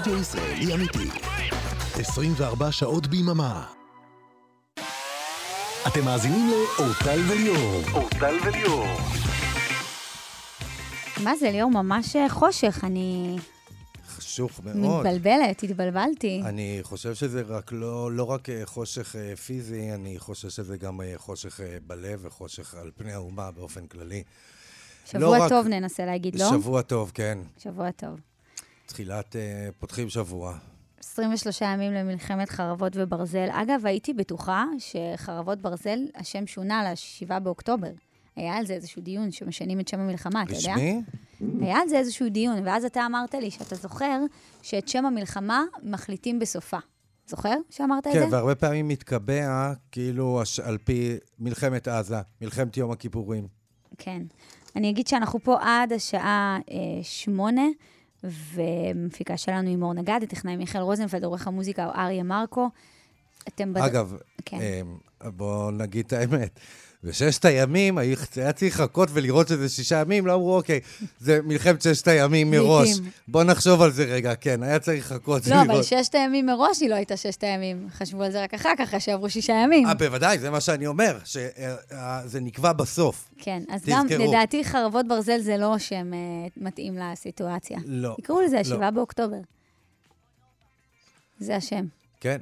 רדיו ישראלי אמיתי. 24 שעות ביממה. אתם מאזינים לאורטל וליאור. אורטל וליאור. מה זה, ליאור? ממש אה, חושך. אני חשוך מאוד. מתבלבלת, התבלבלתי. אני חושב שזה רק לא, לא רק אה, חושך אה, פיזי, אני חושב שזה גם חושך בלב וחושך על פני האומה באופן כללי. שבוע לא רק- טוב ננסה להגיד, לא? שבוע טוב, כן. שבוע טוב. תחילת, אה, פותחים שבוע. 23 ימים למלחמת חרבות וברזל. אגב, הייתי בטוחה שחרבות ברזל, השם שונה ל-7 באוקטובר. היה על זה איזשהו דיון שמשנים את שם המלחמה, אתה יודע? רשמי? היה על זה איזשהו דיון, ואז אתה אמרת לי שאתה זוכר שאת שם המלחמה מחליטים בסופה. זוכר שאמרת את כן, זה? והרבה פעמים מתקבע, כאילו, על פי מלחמת עזה, מלחמת יום הכיפורים. כן. אני אגיד שאנחנו פה עד השעה אה, שמונה, ומפיקה שלנו היא מור נגד, הטכנאי מיכאל רוזנפלד, עורך המוזיקה הוא אריה מרקו. אתם... בד- אגב, כן. אה, בואו נגיד את האמת. בששת הימים היה צריך לחכות ולראות שזה שישה ימים, לא אמרו, אוקיי, זה מלחמת ששת הימים מראש. בואו נחשוב על זה רגע, כן, היה צריך לחכות לא, ולראות. אבל ששת הימים מראש היא לא הייתה ששת הימים. חשבו על זה רק אחר כך, אחרי שעברו שישה ימים. אה, בוודאי, זה מה שאני אומר, שזה נקבע בסוף. כן, אז גם. לדעתי, חרבות ברזל זה לא שם אה, מתאים לסיטואציה. לא. יקראו לזה לא. השבעה באוקטובר. זה השם, כן?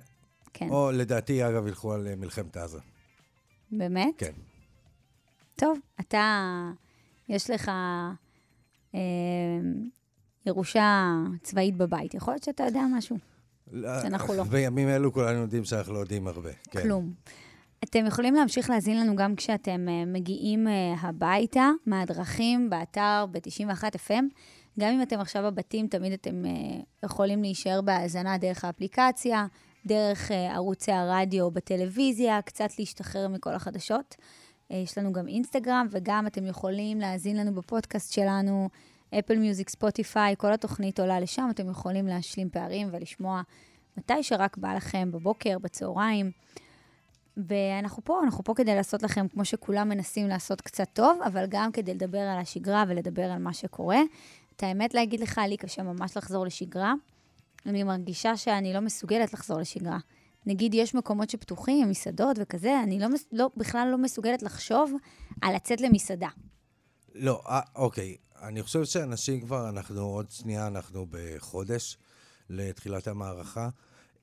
כן. או לדעתי, אגב, ילכו על אה, מלחמת עזה. באמת? כן. טוב, אתה, יש לך אה, ירושה צבאית בבית. יכול להיות שאתה יודע משהו. שאנחנו לא. בימים אלו כולנו יודעים שאנחנו לא יודעים הרבה. כן. כלום. אתם יכולים להמשיך להאזין לנו גם כשאתם אה, מגיעים אה, הביתה, מהדרכים, באתר, ב-91 FM. גם אם אתם עכשיו בבתים, תמיד אתם אה, יכולים להישאר בהאזנה דרך האפליקציה, דרך ערוצי הרדיו בטלוויזיה, קצת להשתחרר מכל החדשות. אה, יש לנו גם אינסטגרם, וגם אתם יכולים להאזין לנו בפודקאסט שלנו, אפל מיוזיק, ספוטיפיי, כל התוכנית עולה לשם, אתם יכולים להשלים פערים ולשמוע מתי שרק בא לכם, בבוקר, בצהריים. ואנחנו פה, אנחנו פה כדי לעשות לכם, כמו שכולם מנסים לעשות קצת טוב, אבל גם כדי לדבר על השגרה ולדבר על מה שקורה. את האמת להגיד לך, לי קשה ממש לחזור לשגרה. אני מרגישה שאני לא מסוגלת לחזור לשגרה. נגיד, יש מקומות שפתוחים, מסעדות וכזה, אני לא, לא, בכלל לא מסוגלת לחשוב על לצאת למסעדה. לא, אה, אוקיי. אני חושב שאנשים כבר, אנחנו עוד שנייה, אנחנו בחודש לתחילת המערכה.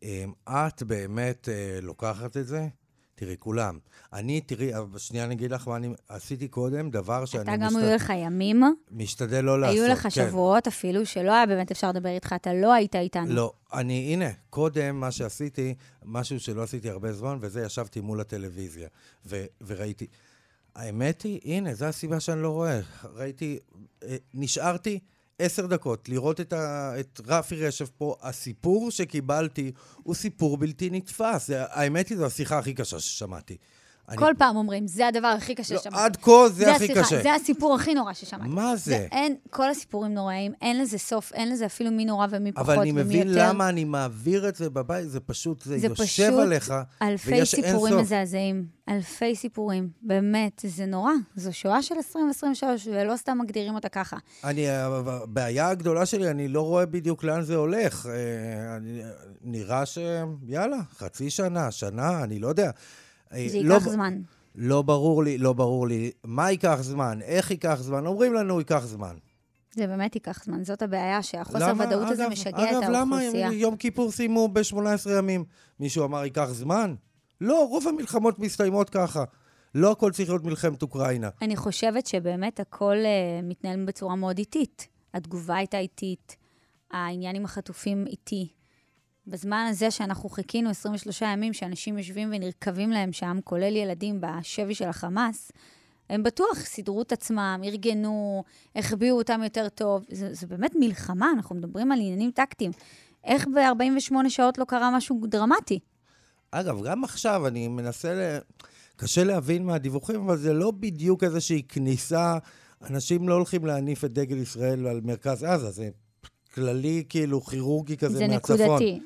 אמ, את באמת אה, לוקחת את זה? תראי, כולם. אני, תראי, שנייה אני אגיד לך מה אני עשיתי קודם, דבר שאני אתה גם משת- היו לך ימים, משתדל לא לעשות. היו לך כן. שבועות אפילו, שלא היה באמת אפשר לדבר איתך, אתה לא היית איתנו. לא, אני, הנה, קודם מה שעשיתי, משהו שלא עשיתי הרבה זמן, וזה ישבתי מול הטלוויזיה, ו, וראיתי. האמת היא, הנה, זו הסיבה שאני לא רואה. ראיתי, אה, נשארתי עשר דקות לראות את, ה, את רפי רשף פה. הסיפור שקיבלתי הוא סיפור בלתי נתפס. האמת היא, זו השיחה הכי קשה ששמעתי. אני- כל פעם אומרים, זה הדבר הכי קשה לא, ששמעתי. עד כה זה, הכי השיחה, קשה. זה הסיפור הכי נורא ששמעתי. מה זה? אין, כל הסיפורים נוראים, אין לזה סוף, אין לזה אפילו מי נורא ומי פחות אבל אני ומי מבין יותר. למה אני מעביר את זה בבית, זה פשוט, זה, זה יושב פשוט עליך, אלפי ויש אין סיפורים. מזעזעים. אלפי סיפורים. באמת, זה נורא. זו שואה של 2023, ולא סתם מגדירים אותה ככה. אני, הבעיה הגדולה שלי, אני לא רואה בדיוק לאן זה הולך. אה, אני, נראה ש... יאללה, חצי שנה, שנה, אני לא יודע. אה, זה לא ייקח זמן. לא ברור לי, לא ברור לי מה ייקח זמן, איך ייקח זמן, אומרים לנו ייקח זמן. זה באמת ייקח זמן. זאת הבעיה, שהחוסר למה? ודאות הזה אגב- משגע את אגב, למה האוכלוסייה. יום כיפור סיימו ב-18 ימים? מישהו אמר ייקח זמן? לא, רוב המלחמות מסתיימות ככה. לא הכל צריך להיות מלחמת אוקראינה. אני חושבת שבאמת הכל uh, מתנהל בצורה מאוד איטית. התגובה הייתה איטית, העניין עם החטופים איטי. בזמן הזה שאנחנו חיכינו 23 ימים, שאנשים יושבים ונרקבים להם שם, כולל ילדים בשבי של החמאס, הם בטוח סידרו את עצמם, ארגנו, החביאו אותם יותר טוב. זה באמת מלחמה, אנחנו מדברים על עניינים טקטיים. איך ב-48 שעות לא קרה משהו דרמטי? אגב, גם עכשיו אני מנסה ל... קשה להבין מהדיווחים, אבל זה לא בדיוק איזושהי כניסה. אנשים לא הולכים להניף את דגל ישראל על מרכז עזה, זה כללי, כאילו, כירורגי כזה זה מהצפון. נקודתי.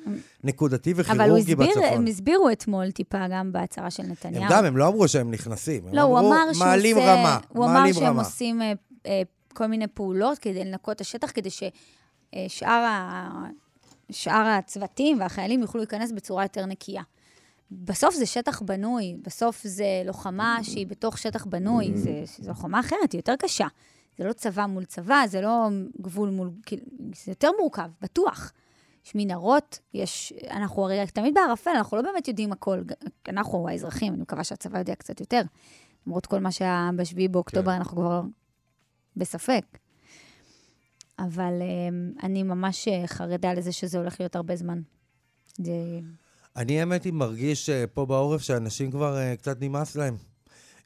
נקודתי אבל הוא וכירורגי הסביר, בצפון. הם הסבירו אתמול טיפה גם בהצהרה של נתניהו. הם גם, הם לא אמרו שהם נכנסים. לא, הוא אמר שהוא מעלים עושה... רמה, הוא אמר מעלים שהם רמה. עושים אה, אה, כל מיני פעולות כדי לנקות את השטח, כדי ששאר ה... שאר הצוותים והחיילים יוכלו להיכנס בצורה יותר נקייה. בסוף זה שטח בנוי, בסוף זה לוחמה שהיא בתוך שטח בנוי, זה, זה לוחמה אחרת, היא יותר קשה. זה לא צבא מול צבא, זה לא גבול מול... כאילו, זה יותר מורכב, בטוח. יש מנהרות, יש... אנחנו הרי תמיד בערפל, אנחנו לא באמת יודעים הכל. אנחנו האזרחים, אני מקווה שהצבא יודע קצת יותר. למרות כל מה שהיה ב-7 באוקטובר, כן. אנחנו כבר בספק. אבל um, אני ממש אה, חרדה לזה שזה הולך להיות הרבה זמן. זה... אני, האמת היא, מרגיש uh, פה בעורף שאנשים כבר uh, קצת נמאס להם.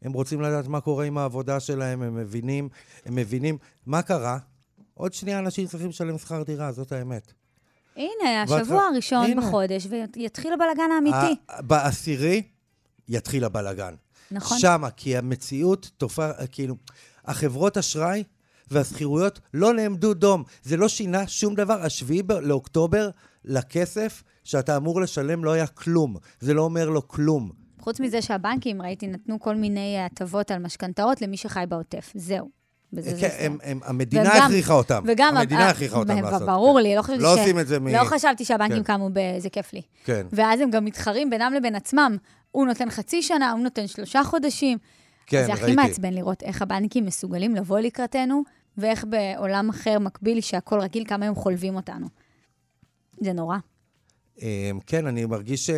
הם רוצים לדעת מה קורה עם העבודה שלהם, הם מבינים, הם מבינים מה קרה. עוד שנייה אנשים צריכים לשלם שכר דירה, זאת האמת. הנה, השבוע הראשון הנה. בחודש, ויתחיל הבלגן האמיתי. בעשירי יתחיל הבלגן. נכון. שמה, כי המציאות תופעה, כאילו, החברות אשראי והשכירויות לא נעמדו דום. זה לא שינה שום דבר. השביעי לאוקטובר, לכסף שאתה אמור לשלם לא היה כלום. זה לא אומר לו כלום. חוץ מזה שהבנקים, ראיתי, נתנו כל מיני הטבות על משכנתאות למי שחי בעוטף. זהו. כן, הם, הם, המדינה הכריחה אותם. וגם... המדינה הכריחה אותם לעשות. ברור לי, לא חשבתי לא ש... עושים את זה מ... לא חשבתי שהבנקים כן. קמו ב... זה כיף לי. כן. ואז הם גם מתחרים בינם לבין עצמם. הוא נותן חצי שנה, הוא נותן שלושה חודשים. כן, ראיתי. זה הכי מעצבן לראות איך הבנקים מסוגלים לבוא לקראתנו, ואיך בעולם אחר מקביל, שהכל רגיל, כמה הם חולבים אותנו. זה נורא. אמ, כן, אני מרגיש ש...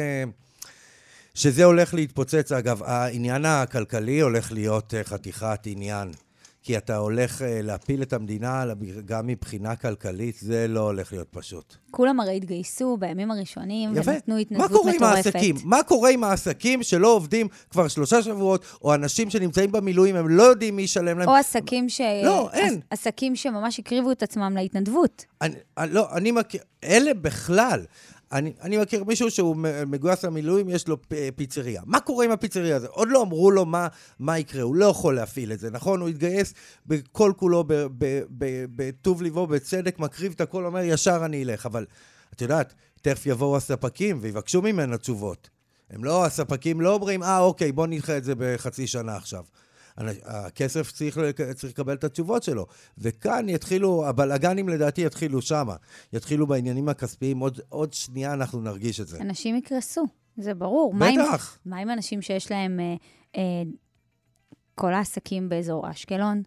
שזה הולך להתפוצץ. אגב, העניין הכלכלי הולך להיות אה, חתיכת עניין. כי אתה הולך אה, להפיל את המדינה גם מבחינה כלכלית, זה לא הולך להיות פשוט. כולם הרי התגייסו בימים הראשונים, יפה. ונתנו התנדבות מטורפת. מה קורה עם העסקים? מה קורה עם העסקים שלא עובדים כבר שלושה שבועות, או אנשים שנמצאים במילואים, הם לא יודעים מי ישלם להם? או עסקים ש... לא, אין. עסקים שממש הקריבו את עצמם להתנדבות. אני, לא, אני מכיר... אלה בכלל. אני, אני מכיר מישהו שהוא מגויס למילואים, יש לו פיצריה. מה קורה עם הפיצריה הזה? עוד לא אמרו לו מה, מה יקרה, הוא לא יכול להפעיל את זה, נכון? הוא התגייס בכל כולו, בטוב ליבו, בצדק, מקריב את הכל, אומר, ישר אני אלך. אבל את יודעת, תכף יבואו הספקים ויבקשו ממנו תשובות. הם לא, הספקים לא אומרים, אה, אוקיי, בוא נדחה את זה בחצי שנה עכשיו. הכסף צריך, צריך לקבל את התשובות שלו. וכאן יתחילו, הבלאגנים לדעתי יתחילו שמה. יתחילו בעניינים הכספיים, עוד, עוד שנייה אנחנו נרגיש את זה. אנשים יקרסו, זה ברור. בטח. מה עם, אנשים שיש להם אה, אה, כל העסקים באזור אשקלון?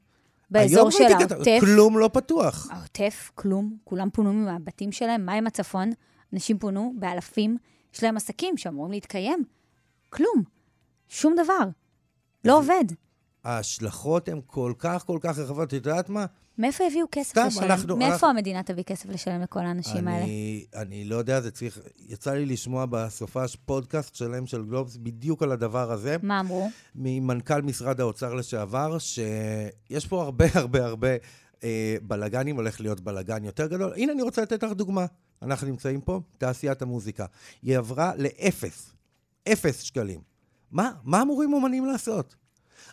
באזור של העוטף. כלום לא פתוח. העוטף, כלום. כולם פונו מהבתים שלהם. מה עם הצפון? אנשים פונו באלפים. יש להם עסקים שאמורים להתקיים. כלום. שום דבר. לא עובד. ההשלכות הן כל כך, כל כך רחבות. את יודעת מה? מאיפה הביאו כסף סתם, לשלם? אנחנו, מאיפה אנחנו... המדינה תביא כסף לשלם לכל האנשים אני, האלה? אני לא יודע, זה צריך... יצא לי לשמוע בסופש פודקאסט שלהם של גלובס בדיוק על הדבר הזה. מה אמרו? ממנכ"ל משרד האוצר לשעבר, שיש פה הרבה הרבה הרבה אה, בלאגנים, הולך להיות בלאגן יותר גדול. הנה, אני רוצה לתת לך דוגמה. אנחנו נמצאים פה, תעשיית המוזיקה. היא עברה לאפס. אפס שקלים. מה? מה אמורים אומנים לעשות?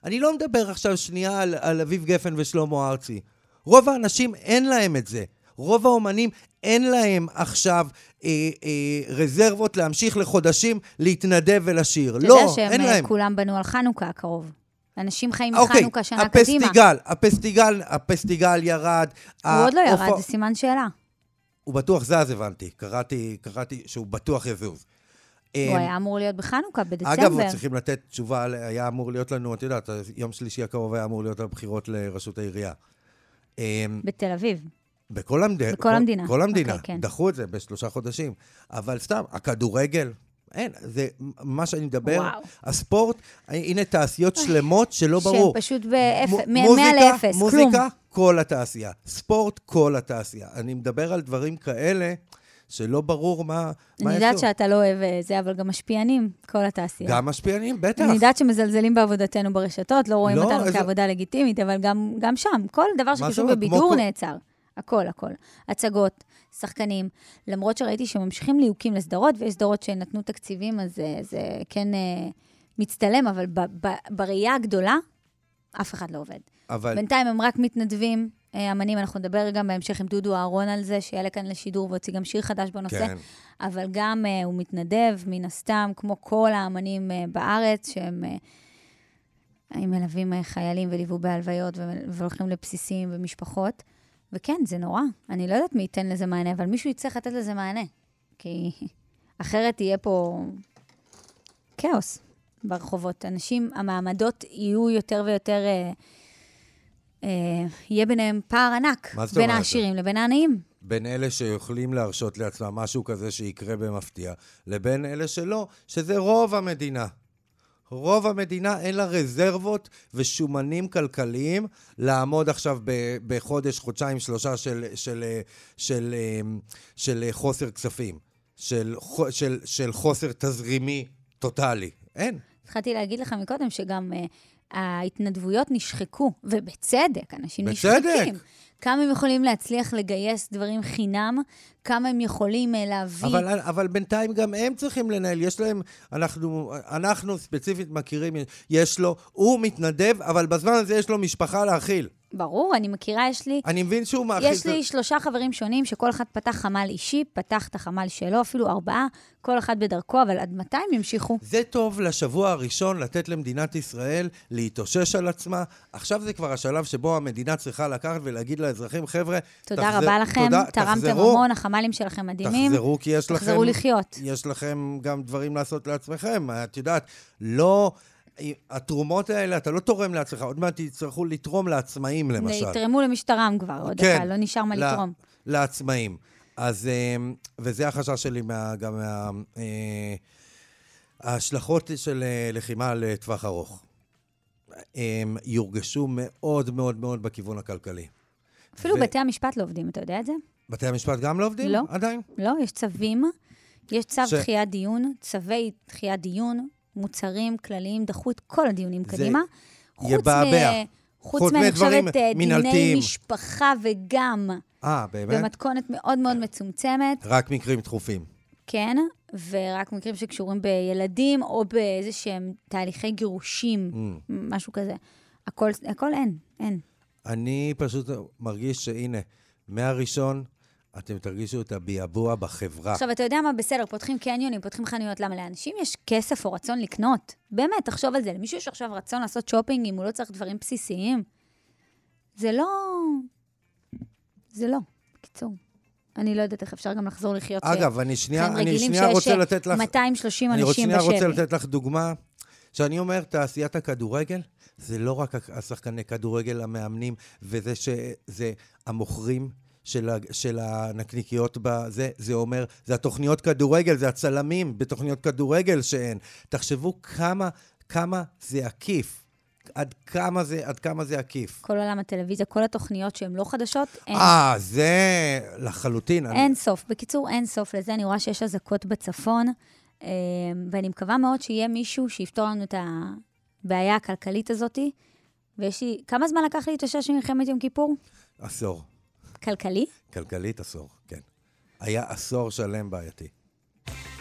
אני לא מדבר עכשיו שנייה על, על אביב גפן ושלמה ארצי. רוב האנשים אין להם את זה. רוב האומנים אין להם עכשיו אה, אה, רזרבות להמשיך לחודשים להתנדב ולשיר. לא, אין להם. אתה יודע שהם כולם בנו על חנוכה הקרוב. אנשים חיים אוקיי, מחנוכה שנה הפסטיגל, קדימה. הפסטיגל, הפסטיגל ירד. הוא עוד לא ירד, זה סימן שאלה. הוא בטוח זז, הבנתי. קראתי, קראתי שהוא בטוח יזוז. הוא היה אמור להיות בחנוכה, בדצמבר. אגב, צריכים לתת תשובה, היה אמור להיות לנו, את יודעת, יום שלישי הקרוב היה אמור להיות הבחירות לראשות העירייה. אמ, בתל אביב. בכל, המד... בכל כל, המדינה. כל המדינה. Okay, אוקיי, כן. דחו את זה בשלושה חודשים. אבל סתם, הכדורגל, אין, זה מה שאני מדבר. וואו. הספורט, הנה תעשיות שלמות שלא ברור. שהם פשוט מ-100 לאפס, כלום. מוזיקה, כל התעשייה. ספורט, כל התעשייה. אני מדבר על דברים כאלה. שלא ברור מה, לו. אני יודעת שאתה לא אוהב אה, זה, אבל גם משפיענים, כל התעשייה. גם משפיענים, בטח. אני יודעת שמזלזלים בעבודתנו ברשתות, לא רואים לא, אותנו איזה... כעבודה לגיטימית, אבל גם, גם שם, כל דבר שקשור בבידור כמו... נעצר. הכל, הכל. הצגות, שחקנים. למרות שראיתי שממשיכים ליהוקים לסדרות, ויש סדרות שנתנו תקציבים, אז זה, זה כן uh, מצטלם, אבל ב, ב, בראייה הגדולה, אף אחד לא עובד. אבל... בינתיים הם רק מתנדבים, אה, אמנים, אנחנו נדבר גם בהמשך עם דודו אהרון על זה, שיעלה כאן לשידור והוציא גם שיר חדש בנושא. כן. אבל גם uh, הוא מתנדב, מן הסתם, כמו כל האמנים uh, בארץ, שהם... Uh, מלווים אה, חיילים וליוו בהלוויות והולכים לבסיסים ומשפחות. וכן, זה נורא. אני לא יודעת מי ייתן לזה מענה, אבל מישהו יצטרך לתת לזה מענה. כי אחרת יהיה פה כאוס ברחובות. אנשים, המעמדות יהיו יותר ויותר... אה, אה, יהיה ביניהם פער ענק. בין העשירים לבין העניים. בין אלה שיכולים להרשות לעצמם משהו כזה שיקרה במפתיע, לבין אלה שלא, שזה רוב המדינה. רוב המדינה אין לה רזרבות ושומנים כלכליים לעמוד עכשיו בחודש, חודשיים, שלושה של, של, של, של, אמ, של חוסר כספים, של, של, של חוסר תזרימי טוטאלי. אין. התחלתי להגיד לך מקודם שגם uh, ההתנדבויות נשחקו, ובצדק, אנשים בצדק. נשחקים. כמה הם יכולים להצליח לגייס דברים חינם, כמה הם יכולים uh, להביא... אבל, אבל בינתיים גם הם צריכים לנהל, יש להם, אנחנו, אנחנו ספציפית מכירים, יש לו, הוא מתנדב, אבל בזמן הזה יש לו משפחה להאכיל. ברור, אני מכירה, יש לי... אני מבין שהוא מאכיל... יש לי שלושה חברים שונים, שכל אחד פתח חמ"ל אישי, פתח את החמ"ל שלו, אפילו ארבעה, כל אחד בדרכו, אבל עד מתי הם ימשיכו? זה טוב לשבוע הראשון לתת למדינת ישראל להתאושש על עצמה. עכשיו זה כבר השלב שבו המדינה צריכה לקחת ולהגיד לאזרחים, חבר'ה, תודה תחזר, רבה לכם, תודה, תרמתם תחזרו, המון, החמ"לים שלכם מדהימים. תחזרו, כי יש תחזרו לכם... תחזרו לחיות. יש לכם גם דברים לעשות לעצמכם. את יודעת, לא... התרומות האלה, אתה לא תורם לעצמך, עוד מעט תצטרכו לתרום לעצמאים, למשל. יתרמו למשטרם כבר, עוד כן, דקה, לא נשאר מה לתרום. לעצמאים. אז, אה, וזה החשש שלי מה, גם מה... אה, ההשלכות של אה, לחימה לטווח ארוך. הם יורגשו מאוד מאוד מאוד בכיוון הכלכלי. אפילו ו... בתי המשפט לא עובדים, אתה יודע את זה? בתי המשפט גם לא עובדים? לא. עדיין? לא, יש צווים, יש צו ש... דחיית דיון, צווי דחיית דיון, מוצרים כלליים, דחו את כל הדיונים זה קדימה. יבעבע. חוץ, חוץ אני חושבת, אה, דיני משפחה וגם... אה, באמת? במתכונת מאוד מאוד מצומצמת. רק מקרים דחופים. כן, ורק מקרים שקשורים בילדים, או באיזה שהם תהליכי גירושים, mm. משהו כזה. הכל, הכל אין, אין. אני פשוט מרגיש שהנה, מהראשון אתם תרגישו את הביעבוע בחברה. עכשיו, אתה יודע מה? בסדר, פותחים קניונים, פותחים חנויות. למה? לאנשים יש כסף או רצון לקנות. באמת, תחשוב על זה. למישהו יש עכשיו רצון לעשות שופינג אם הוא לא צריך דברים בסיסיים? זה לא... זה לא. בקיצור. אני לא יודעת איך אפשר גם לחזור לחיות אגב, אני שנייה, אני שנייה רוצה לתת לך... 230 אנשים בשבי. אני שנייה רוצה לתת לך דוגמה. כשאני אומר תעשיית הכדורגל, זה לא רק השחקני כדורגל המאמנים, וזה שזה המוכרים. של, של הנקניקיות בזה, זה אומר, זה התוכניות כדורגל, זה הצלמים בתוכניות כדורגל שאין. תחשבו כמה, כמה זה עקיף. עד כמה זה, עד כמה זה עקיף. כל עולם הטלוויזיה, כל התוכניות שהן לא חדשות, אין. אה, זה לחלוטין. אין אני... סוף. בקיצור, אין סוף לזה. אני רואה שיש אזעקות בצפון, אה, ואני מקווה מאוד שיהיה מישהו שיפתור לנו את הבעיה הכלכלית הזאת. ויש לי... כמה זמן לקח לי להתאושש ממלחמת יום כיפור? עשור. כלכלי? כלכלית עשור, כן. היה עשור שלם בעייתי.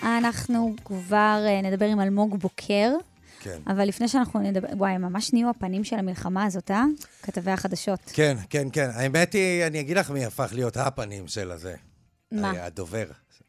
אנחנו כבר אה, נדבר עם אלמוג בוקר. כן. אבל לפני שאנחנו נדבר, וואי, ממש נהיו הפנים של המלחמה הזאת, אה? כתבי החדשות. כן, כן, כן. האמת היא, אני אגיד לך מי הפך להיות הפנים של הזה. מה? הדובר.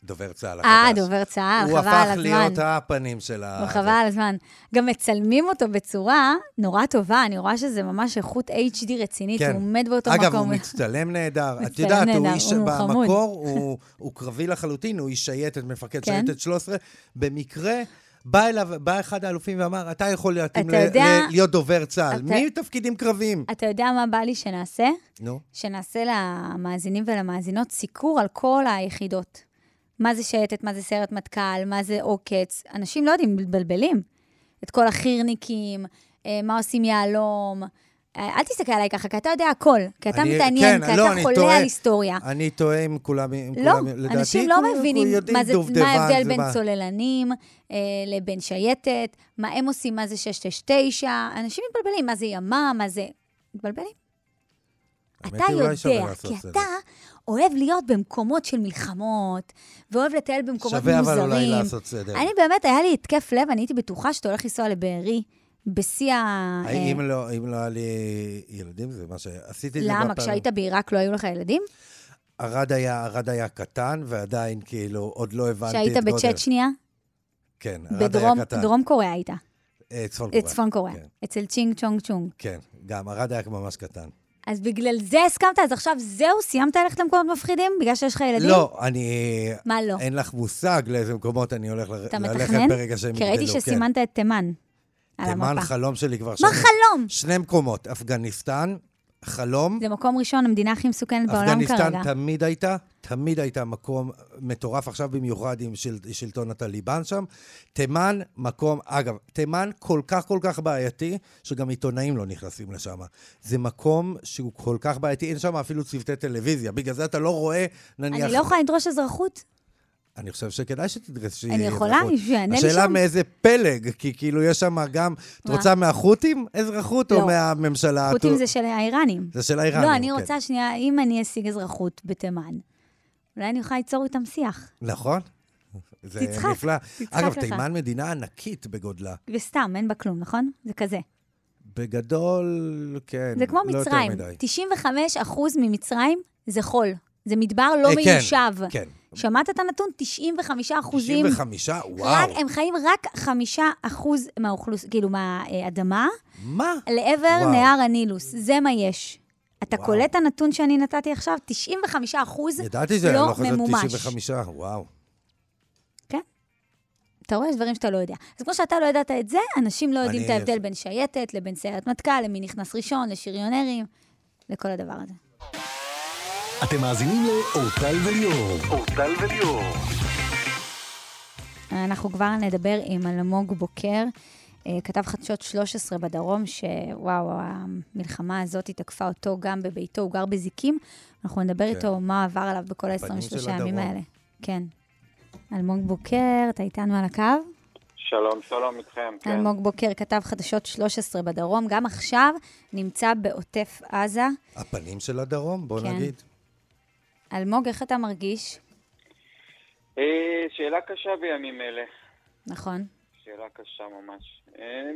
דובר צה"ל החדש. אה, דובר צה"ל, חבל על הזמן. הוא הפך להיות הפנים של ה... חבל על הזמן. גם מצלמים אותו בצורה נורא טובה, אני רואה שזה ממש איכות HD רצינית, כן. הוא עומד באותו אגב, מקום. אגב, הוא מצטלם נהדר. את יודעת, הוא איש... במקור הוא, הוא קרבי לחלוטין, הוא איש שייטת, מפקד כן? שייטת 13. במקרה... בא אליו, בא אחד האלופים ואמר, אתה יכול להתאים ל- יודע, ל- להיות דובר צה"ל. אתה, מי תפקידים קרביים? אתה יודע מה בא לי שנעשה? נו. שנעשה למאזינים ולמאזינות סיקור על כל היחידות. מה זה שייטת, מה זה סיירת מטכ"ל, מה זה עוקץ. אנשים לא יודעים, מתבלבלים. את כל החי"רניקים, אה, מה עושים יהלום. אה, אל תסתכל עליי ככה, כי אתה יודע הכל. כי אתה אני, מתעניין, כן, כי לא, אתה חולה טועה, על היסטוריה. אני טועה עם כולם, עם לא, כולם. לדעתי, אנשים לא מבינים מה, זה, מה ההבדל בין מה... צוללנים אה, לבין שייטת, מה הם עושים, מה זה 669. אנשים מתבלבלים, מה זה ימה, מה זה... מתבלבלים. אתה יודע, כי אתה אוהב להיות במקומות של מלחמות, ואוהב לטייל במקומות שווה מוזרים. שווה אבל אולי לעשות סדר. אני באמת, היה לי התקף לב, אני הייתי בטוחה שאתה הולך לנסוע לבארי. בשיא ה... אם לא, אם לא היה לי ילדים, זה מה שעשיתי. למה? כשהיית בעיראק לא היו לך ילדים? ערד היה, ערד היה קטן, ועדיין כאילו עוד לא הבנתי את גודל. שהיית בצ'צ'ניה? כן, ערד היה קטן. בדרום קוריאה היית. אה, צפון קוריאה. צפון קוריאה. כן. אצל צ'ינג צ'ונג צ'ונג. כן, גם ארד היה ממש קטן. אז בגלל זה הסכמת? אז עכשיו זהו, סיימת ללכת למקומות מפחידים? בגלל שיש לך ילדים? לא, אני... מה לא? אין לך מושג לאיזה מקומות אני הולך ל- אתה ללכת מתכנן? ברגע שהם כי יגדלו. ראיתי כן. שסימנת את תימן תימן. חלום שלי כבר מה. חלום? שני מקומות, אפגניסטן, חלום. זה מקום ראשון, המדינה הכי מסוכנת בעולם אפגניסטן כרגע. תמיד הייתה, תמיד הייתה מקום מטורף, עכשיו במיוחד עם של, שלטון הטליבן שם. תימן, מקום, אגב, תימן כל כך כל כך בעייתי, שגם עיתונאים לא נכנסים לשם. זה מקום שהוא כל כך בעייתי, אין שם אפילו צוותי טלוויזיה, בגלל זה אתה לא רואה, נניח... אני לא יכולה לדרוש אזרחות? אני חושב שכדאי שתדרשי אני יכולה? מישהו יענה לי השאלה שם? מאיזה פלג, כי כאילו יש שם גם... את? רוצה מהחות'ים אזרחות או לא. מהממשלה? חות'ים זה של האיראנים. זה של האיראנים, לא, אני כן. רוצה שנייה, אם אני אשיג אזרחות בתימן, אולי אני יכולה ליצור איתם שיח. נכון. זה תצחק, נפלא. תצחק אגב, לך. תימן מדינה ענקית בגודלה. וסתם, אין בה כלום, נכון? זה כזה. בגדול, כן. זה כמו לא מצרים. מדי. 95% ממצרים זה חול. זה מדבר לא אה, כן, מיושב. כן. שמעת את הנתון? 95 אחוזים. 95? רק, וואו. הם חיים רק 5 אחוז מהאוכלוס... כאילו, מהאדמה, מה? לעבר וואו. נהר הנילוס. זה מה יש. אתה וואו. קולט את הנתון שאני נתתי עכשיו? 95 אחוז ידעתי זה, לא אני לא חושב ממומש. 95, וואו. כן. אתה רואה, יש דברים שאתה לא יודע. אז כמו שאתה לא ידעת את זה, אנשים לא יודעים את ההבדל בין שייטת לבין סיירת מטכ"ל, למי נכנס ראשון, לשריונרים, לכל הדבר הזה. אתם מאזינים לאורטל וליאור. אורטל וליאור. אנחנו כבר נדבר עם אלמוג בוקר, אה, כתב חדשות 13 בדרום, שוואו, המלחמה הזאת תקפה אותו גם בביתו, הוא גר בזיקים. אנחנו נדבר כן. איתו מה עבר עליו בכל הפנים ה-23 של הימים. האלה. כן. אלמוג בוקר, אתה איתנו על הקו? שלום, שלום איתכם, כן. אלמוג בוקר, כתב חדשות 13 בדרום, גם עכשיו נמצא בעוטף עזה. הפנים של הדרום, בוא כן. נגיד. אלמוג, איך אתה מרגיש? אה, שאלה קשה בימים אלה. נכון. שאלה קשה ממש. אה,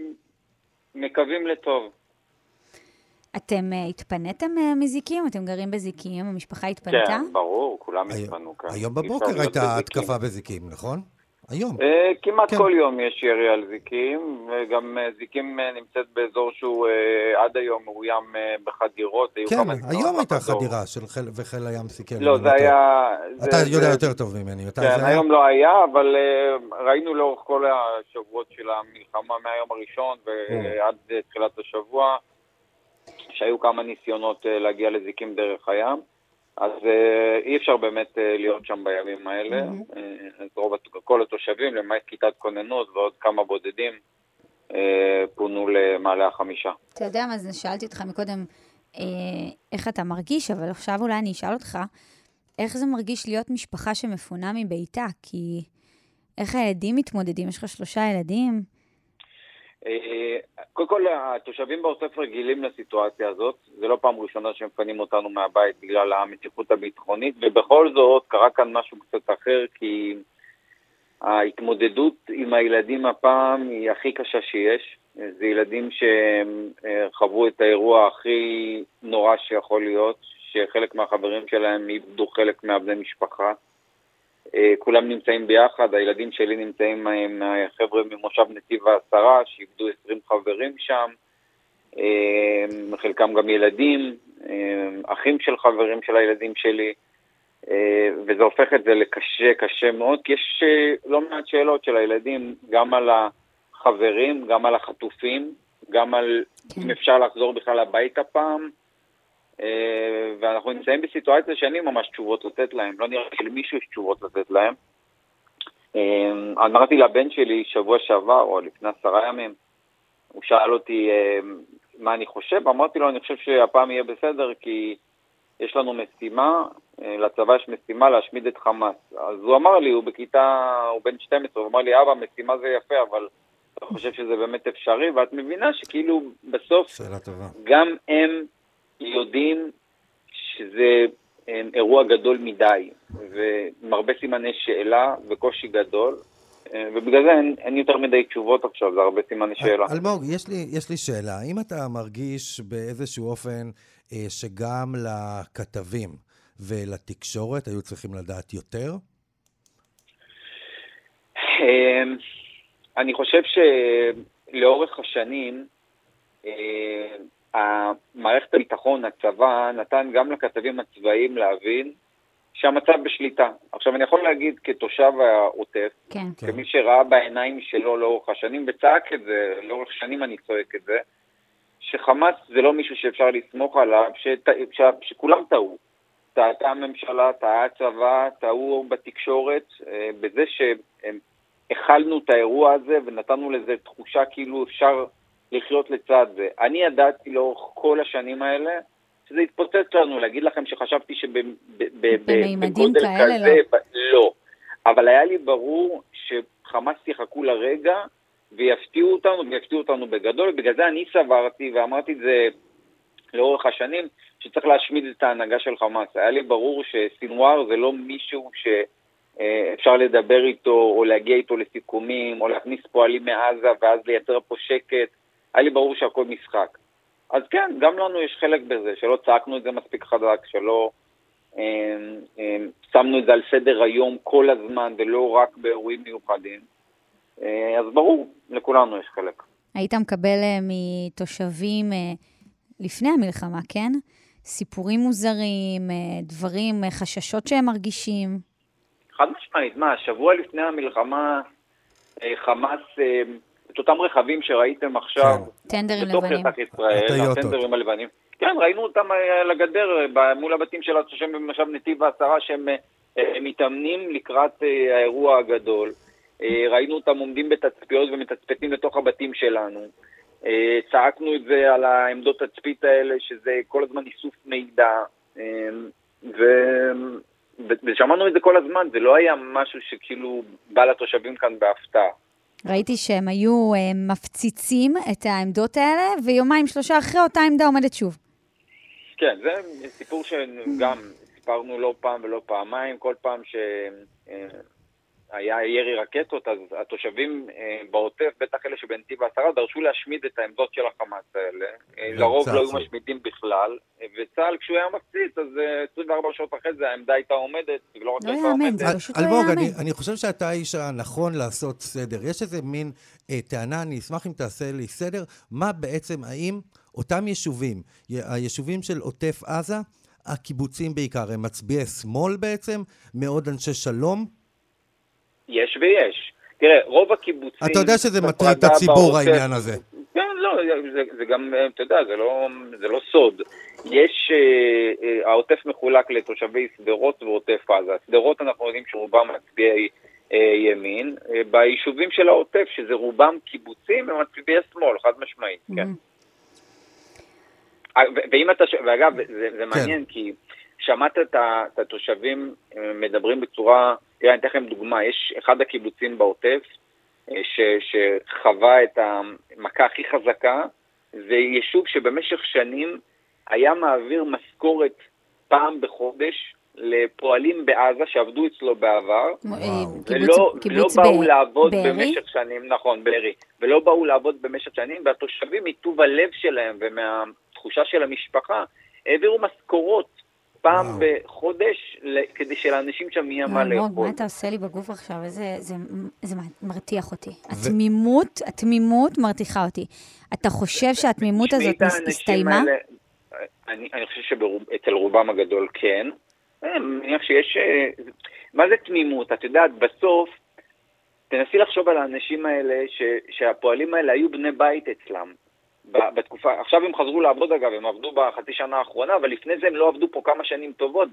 מקווים לטוב. אתם uh, התפניתם uh, מזיקים? אתם גרים בזיקים? המשפחה התפנתה? כן, ברור, כולם התפנו כאן. היום בבוקר הייתה. התקפה בזיקים, נכון? היום. אה, כמעט כן. כל יום יש ירי על זיקים, וגם אה, זיקים אה, נמצאת באזור שהוא אה, עד היום מאוים אה, בחדירות. כן, היום הייתה לחדור. חדירה של חיל וחיל הים סיכן. לא, זה טועה. היה... אתה זה- יודע זה- יותר טוב ממני. מתי כן, זה היה? היום לא היה, אבל uh, ראינו לאורך כל השבועות של המלחמה מהיום הראשון ועד uh, תחילת השבוע, שהיו כמה ניסיונות uh, להגיע לזיקים דרך הים. אז uh, אי אפשר באמת uh, להיות שם בימים האלה. Uh, אז רוב, כל התושבים, למעט כיתת כוננות ועוד כמה בודדים, פונו למעלה החמישה. אתה יודע מה זה, שאלתי אותך מקודם אה, איך אתה מרגיש, אבל עכשיו אולי אני אשאל אותך, איך זה מרגיש להיות משפחה שמפונה מביתה? כי איך הילדים מתמודדים? יש לך שלושה ילדים? אה, קודם כל, התושבים בעוטף רגילים לסיטואציה הזאת. זה לא פעם ראשונה שמפנים אותנו מהבית בגלל המתיחות הביטחונית, ובכל זאת קרה כאן משהו קצת אחר, כי ההתמודדות עם הילדים הפעם היא הכי קשה שיש. זה ילדים שחוו את האירוע הכי נורא שיכול להיות, שחלק מהחברים שלהם איבדו חלק מהבני משפחה. אה, כולם נמצאים ביחד, הילדים שלי נמצאים עם החבר'ה ממושב נתיב העשרה, שאיבדו 20 חברים שם, אה, חלקם גם ילדים, אה, אחים של חברים של הילדים שלי, אה, וזה הופך את זה לקשה, קשה מאוד, כי יש אה, לא מעט שאלות של הילדים, גם על החברים, גם על החטופים, גם על כן. אם אפשר לחזור בכלל הביתה פעם. אה, ואנחנו נמצאים בסיטואציה שאין לי ממש תשובות לתת להם, לא נראה לי שלמישהו יש תשובות לתת להם. אה, אמרתי לבן שלי שבוע שעבר, או לפני עשרה ימים, הוא שאל אותי אה, מה אני חושב, אמרתי לו, אני חושב שהפעם יהיה בסדר, כי יש לנו משימה, לצבא יש משימה להשמיד את חמאס. אז הוא אמר לי, הוא בכיתה, הוא בן 12, הוא אמר לי, אבא, משימה זה יפה, אבל אתה חושב שזה באמת אפשרי? ואת מבינה שכאילו בסוף. גם הם יודעים שזה אה, אירוע גדול מדי, ועם הרבה סימני שאלה וקושי גדול, אה, ובגלל זה אין, אין יותר מדי תשובות עכשיו, זה הרבה סימני שאלה. אלמוג, יש לי, יש לי שאלה. האם אתה מרגיש באיזשהו אופן אה, שגם לכתבים ולתקשורת היו צריכים לדעת יותר? אה, אני חושב לאורך השנים, אה, מערכת הביטחון, הצבא, נתן גם לכתבים הצבאיים להבין שהמצב בשליטה. עכשיו, אני יכול להגיד כתושב העוטף, כן. כמי שראה בעיניים שלו לאורך השנים, וצעק את זה, לאורך שנים אני צועק את זה, שחמאס זה לא מישהו שאפשר לסמוך עליו, שת, ש, שכולם טעו. טעתה הממשלה, טעה הצבא, טעו בתקשורת, אה, בזה שהכלנו את האירוע הזה ונתנו לזה תחושה כאילו אפשר לחיות לצד זה. אני ידעתי לאורך כל השנים האלה שזה יתפוצץ לנו, להגיד לכם שחשבתי שבגודל כזה, לא. לא. אבל היה לי ברור שחמאס יחכו לרגע ויפתיעו אותנו, ויפתיעו אותנו בגדול, בגלל זה אני סברתי, ואמרתי את זה לאורך השנים, שצריך להשמיד את ההנהגה של חמאס. היה לי ברור שסינואר זה לא מישהו שאפשר לדבר איתו, או להגיע איתו לסיכומים, או להכניס פועלים מעזה, ואז לייצר פה שקט. היה לי ברור שהכל משחק. אז כן, גם לנו יש חלק בזה, שלא צעקנו את זה מספיק חזק, שלא אה, אה, שמנו את זה על סדר היום כל הזמן, ולא רק באירועים מיוחדים. אה, אז ברור, לכולנו יש חלק. היית מקבל אה, מתושבים אה, לפני המלחמה, כן? סיפורים מוזרים, דברים, חששות שהם מרגישים. חד משמעית, מה, שבוע לפני המלחמה חמאס את אותם רכבים שראיתם עכשיו, כן. טנדרים לבנים. בתוך שטח ישראל, הטנדרים הלבנים. כן, ראינו אותם על הגדר מול הבתים של התושבים במושב נתיב העשרה, שהם מתאמנים לקראת האירוע הגדול. ראינו אותם עומדים בתצפיות ומתצפתים לתוך הבתים שלנו. צעקנו את זה על העמדות תצפית האלה, שזה כל הזמן איסוף מידע. ו... ושמענו את זה כל הזמן, זה לא היה משהו שכאילו בא לתושבים כאן בהפתעה. ראיתי שהם היו אה, מפציצים את העמדות האלה, ויומיים שלושה אחרי אותה עמדה עומדת שוב. כן, זה סיפור שגם סיפרנו לא פעם ולא פעמיים, כל פעם ש... אה, היה ירי רקטות, אז התושבים אה, בעוטף, בטח אלה שבנתיב העשרה, דרשו להשמיד את העמדות של החמאס האלה. אה, לרוב לא היו משמידים בכלל, וצה"ל כשהוא היה מפציץ, אז 24 אה, שעות אחרי זה העמדה הייתה עומדת, לא רק הייתה עומדת. זה פשוט לא יאמן. אלמוג, אני, אני חושב שאתה האיש הנכון לעשות סדר. יש איזה מין אה, טענה, אני אשמח אם תעשה לי סדר, מה בעצם, האם אותם יישובים, היישובים של עוטף עזה, הקיבוצים בעיקר, הם מצביעי שמאל בעצם, מאוד אנשי שלום, יש ויש. תראה, רוב הקיבוצים... אתה יודע שזה מטריד את הציבור העניין הזה. כן, לא, זה, זה גם, אתה יודע, זה לא, זה לא סוד. יש, אה, אה, העוטף מחולק לתושבי שדרות ועוטף עזה. שדרות אנחנו יודעים שרובם מצביעי אה, ימין. אה, ביישובים של העוטף, שזה רובם קיבוצים, הם מצביעי שמאל, חד משמעית, כן. Mm-hmm. ואם אתה, ואגב, זה, זה כן. מעניין, כי שמעת את התושבים אה, מדברים בצורה, תראה, אני אתן לכם דוגמה, יש אחד הקיבוצים בעוטף אה, ש, שחווה את המכה הכי חזקה, זה יישוב שבמשך שנים היה מעביר משכורת פעם בחודש לפועלים בעזה שעבדו אצלו בעבר, אה, ולא לא באו לעבוד במשך שנים, נכון, בארי, ולא באו לעבוד במשך שנים, והתושבים מטוב הלב שלהם ומהתחושה של המשפחה העבירו משכורות פעם וואו. בחודש, כדי שלאנשים שם יהיה מה לאכול. מה אתה עושה לי בגוף עכשיו? איזה, זה, זה מרתיח אותי. ו... התמימות, התמימות מרתיחה אותי. אתה חושב שהתמימות הזאת הסתיימה? האלה, אני, אני חושב שאצל רובם הגדול כן. אני מניח שיש... אה, מה זה תמימות? את יודעת, בסוף, תנסי לחשוב על האנשים האלה, ש, שהפועלים האלה היו בני בית אצלם. בתקופה, עכשיו הם חזרו לעבוד אגב, הם עבדו בחצי שנה האחרונה, אבל לפני זה הם לא עבדו פה כמה שנים טובות.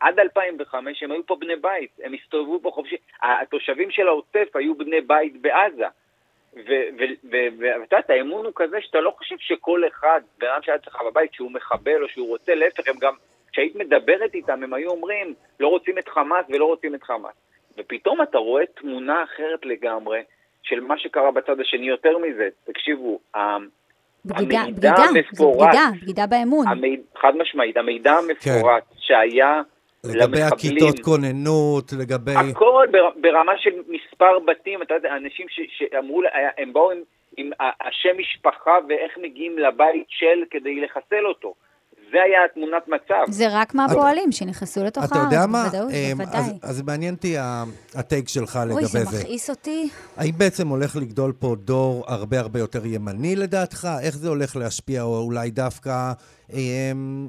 עד 2005 הם היו פה בני בית, הם הסתובבו פה חופשי. התושבים של העוטף היו בני בית בעזה. ואתה יודע, האמון הוא כזה שאתה לא חושב שכל אחד, בן אדם שהיה אצלך בבית, שהוא מחבל או שהוא רוצה, להפך, הם גם, כשהיית מדברת איתם, הם היו אומרים, לא רוצים את חמאס ולא רוצים את חמאס. ופתאום אתה רואה תמונה אחרת לגמרי של מה שקרה בצד השני. יותר מזה, תקשיבו, בגידה, בגידה, זו בגידה, בגידה באמון. המיד, חד משמעית, המידע המפורט כן. שהיה לגבי למחבלים... לגבי הכיתות כוננות, לגבי... הכל ברמה של מספר בתים, אתה יודע, אנשים ש, שאמרו, הם באו עם, עם השם משפחה ואיך מגיעים לבית של כדי לחסל אותו. זה היה תמונת מצב. זה רק מהפועלים שנכנסו לתוך אתה יודע הארץ, מה? בוודאות, אמ, בוודאי. אז, אז מעניין אותי ה- הטייק שלך לגבי אוי, זה. זה מכעיס אותי. האם בעצם הולך לגדול פה דור הרבה הרבה יותר ימני לדעתך? איך זה הולך להשפיע, או אולי דווקא אמ,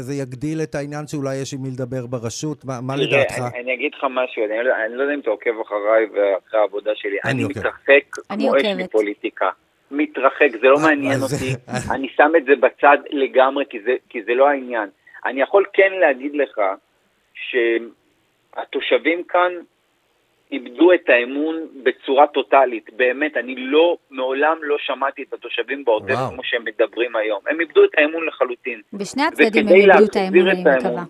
זה יגדיל את העניין שאולי יש עם מי לדבר ברשות? מה, מה לדעתך? אני, אני אגיד לך משהו, אני, לא- אני לא יודע אם אתה עוקב אחריי ואחרי העבודה שלי. אני. מתרחק כמו אש. מפוליטיקה. מתרחק, זה לא אה, מעניין אותי. אני שם את זה בצד לגמרי, כי זה, כי זה לא העניין. אני יכול כן להגיד לך שהתושבים כאן איבדו את האמון בצורה טוטאלית. באמת, אני לא, מעולם לא שמעתי את התושבים בעוטף. כמו שהם מדברים היום. הם איבדו את האמון לחלוטין. בשני הצדדים הם איבדו את האמון, אני מקווה.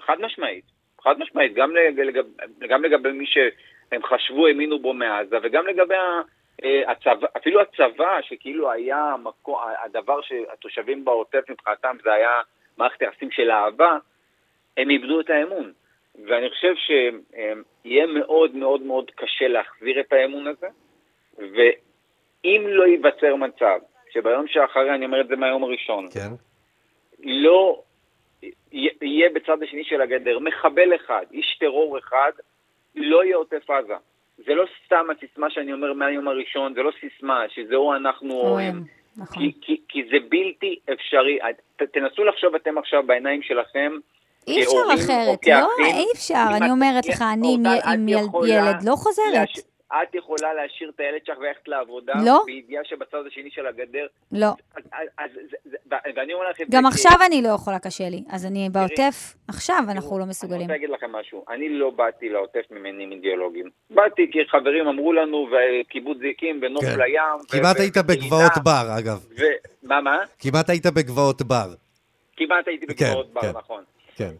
חד משמעית, חד משמעית, גם לגבי, גם לגבי מי שהם חשבו, האמינו בו מעזה, וגם לגבי ה- הצבא, אפילו הצבא, שכאילו היה המקום, הדבר שהתושבים בעוטף מבחינתם זה היה מערכת יחסים של אהבה, הם איבדו את האמון. ואני חושב שיהיה מאוד מאוד מאוד קשה להחזיר את האמון הזה, ואם לא ייווצר מצב שביום שאחרי, אני אומר את זה מהיום הראשון, כן? לא יהיה בצד השני של הגדר מחבל אחד, איש טרור אחד, לא יהיה עוטף עזה. זה לא סתם הסיסמה שאני אומר מהיום הראשון, זה לא סיסמה שזהו אנחנו או או הם. נכון. כי, כי, כי זה בלתי אפשרי. ת, תנסו לחשוב אתם עכשיו בעיניים שלכם, אי אפשר אחרת, לא, אי אפשר. אני אומרת לך, אני עם ילד לא חוזרת. את יכולה להשאיר את הילד שלך וללכת לעבודה, לא. בידיעה שבצד השני של הגדר, לא. אז, אז, אז, זה- ואני אומר לך את זה גם כי- עכשיו אני לא יכולה, קשה לי. אז אני בעוטף, עכשיו אנחנו לא אני מסוגלים. רוצה להגיד לכם משהו, אני לא באתי לעוטף ממניעים אידיאולוגיים. באתי כי חברים אמרו לנו, וקיבוץ זיקים, ונוף כן. לים. כמעט היית בגבעות בר, אגב. ו- מה, מה? כמעט היית בגבעות בר. כמעט הייתי כן, בגבעות בר, כן. נכון. כן.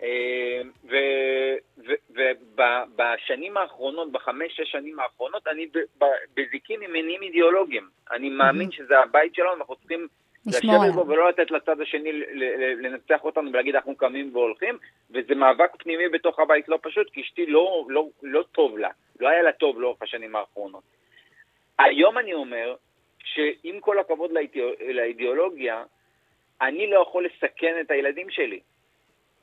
ובשנים האחרונות, בחמש, שש שנים האחרונות, אני ב- ב- בזיקים עם מניעים אידיאולוגיים. אני מאמין שזה הבית שלנו, אנחנו צריכים לשבת. בו ולא לתת לצד השני לנצח אותנו ולהגיד אנחנו קמים והולכים, וזה מאבק פנימי בתוך הבית לא פשוט, כי אשתי לא, לא, לא טוב לה, לא היה לה טוב לאורך השנים האחרונות. היום אני אומר שעם כל הכבוד לאידיאו- לאידיאולוגיה, אני לא יכול לסכן את הילדים שלי.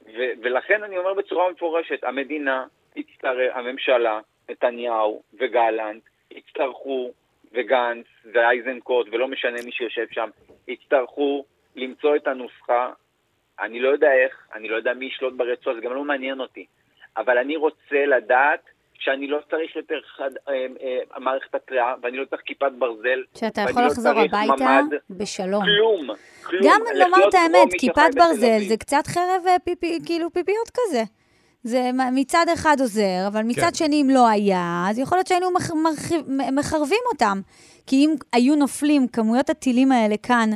ו- ולכן אני אומר בצורה מפורשת, המדינה תצטרך, הממשלה, נתניהו וגלנט, יצטרכו, וגנץ ואייזנקוט, ולא משנה מי שיושב שם, יצטרכו למצוא את הנוסחה. אני לא יודע איך, אני לא יודע מי ישלוט ברצועה, זה גם לא מעניין אותי. אבל אני רוצה לדעת שאני לא צריך יותר חד, אה, אה, מערכת התריעה, ואני לא צריך כיפת ברזל. שאתה יכול לא לחזור הביתה ממ"ד, בשלום. כלום, כלום. גם לומר את האמת, כיפת ברזל. זה קצת חרב אה, פיפי, כאילו פיפיות כזה. זה מצד אחד עוזר, אבל מצד כן. שני, אם לא היה, אז יכול להיות שהיינו מח- מרחיב- מ- מחרבים אותם. כי אם היו נופלים כמויות הטילים האלה כאן,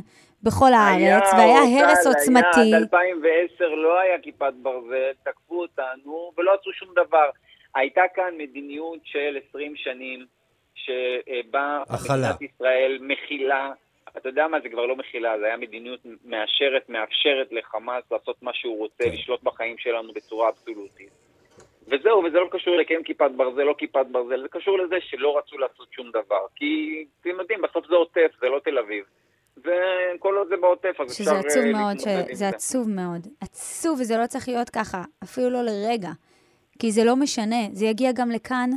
בכל הארץ, והיה הרס עוצמתי, היה, עד 2010 לא היה כיפת ברזל, תקפו אותנו ולא עשו שום דבר. הייתה כאן מדיניות של 20 שנים, שבה הכלה. מדינת ישראל מכילה, אתה יודע מה, זה כבר לא מכילה, זה היה מדיניות מאשרת, מאפשרת לחמאס לעשות מה שהוא רוצה, כן. לשלוט בחיים שלנו בצורה אבסולוטית. וזהו, וזה לא קשור לכן כיפת ברזל, לא כיפת ברזל, זה קשור לזה שלא רצו לעשות שום דבר. כי אתם יודעים, בסוף זה עוטף, זה לא תל אביב. וכל עוד זה בעוטף, אז אפשר... שזה עצוב אה, מאוד, להתמודד עם שזה עצוב מאוד. עצוב, וזה לא צריך להיות ככה, אפילו לא לרגע. כי זה לא משנה, זה יגיע גם לכאן,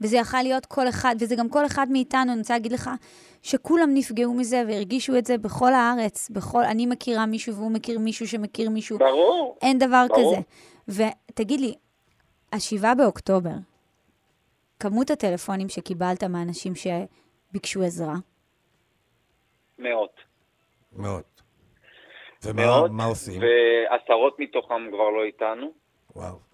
וזה יכול להיות כל אחד, וזה גם כל אחד מאיתנו, אני רוצה להגיד לך, שכולם נפגעו מזה והרגישו את זה בכל הארץ. בכל, אני מכירה מישהו והוא מכיר מישהו שמכיר מישהו. ברור. אין דבר ברור. כזה. ותגיד לי, השבעה באוקטובר, כמות הטלפונים שקיבלת מאנשים שביקשו עזרה, מאות. מאוד. ומה מאות. עושים? ועשרות מתוכם כבר לא איתנו. וואו.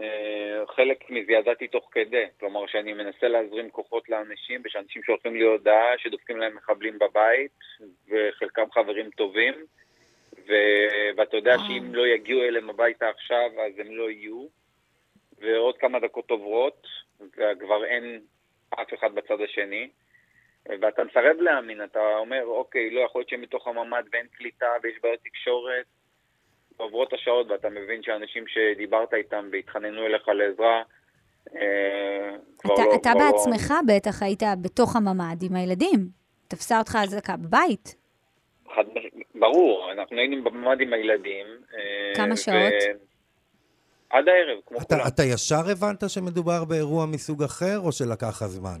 אה, חלק מזה ידעתי תוך כדי, כלומר שאני מנסה להזרים כוחות לאנשים, ושאנשים שולחים לי הודעה שדופקים להם מחבלים בבית, וחלקם חברים טובים, ו... ואתה יודע. שאם לא יגיעו אליהם הביתה עכשיו, אז הם לא יהיו, ועוד כמה דקות עוברות, וכבר אין אף אחד בצד השני, ואתה מסרב להאמין, אתה אומר, אוקיי, לא יכול להיות שהם מתוך הממ"ד ואין קליטה ויש בעיות תקשורת, עוברות השעות ואתה מבין שאנשים שדיברת איתם והתחננו אליך לעזרה, אה, כבר אתה, לא... אתה כבר לא- בעצמך בטח היית בתוך הממ"ד עם הילדים. תפסה אותך אזעקה בבית. חד, ברור, אנחנו היינו בממ"ד עם הילדים. אה, כמה שעות? עד הערב, כמו אתה, כולם. אתה ישר הבנת שמדובר באירוע מסוג אחר, או שלקח לך זמן?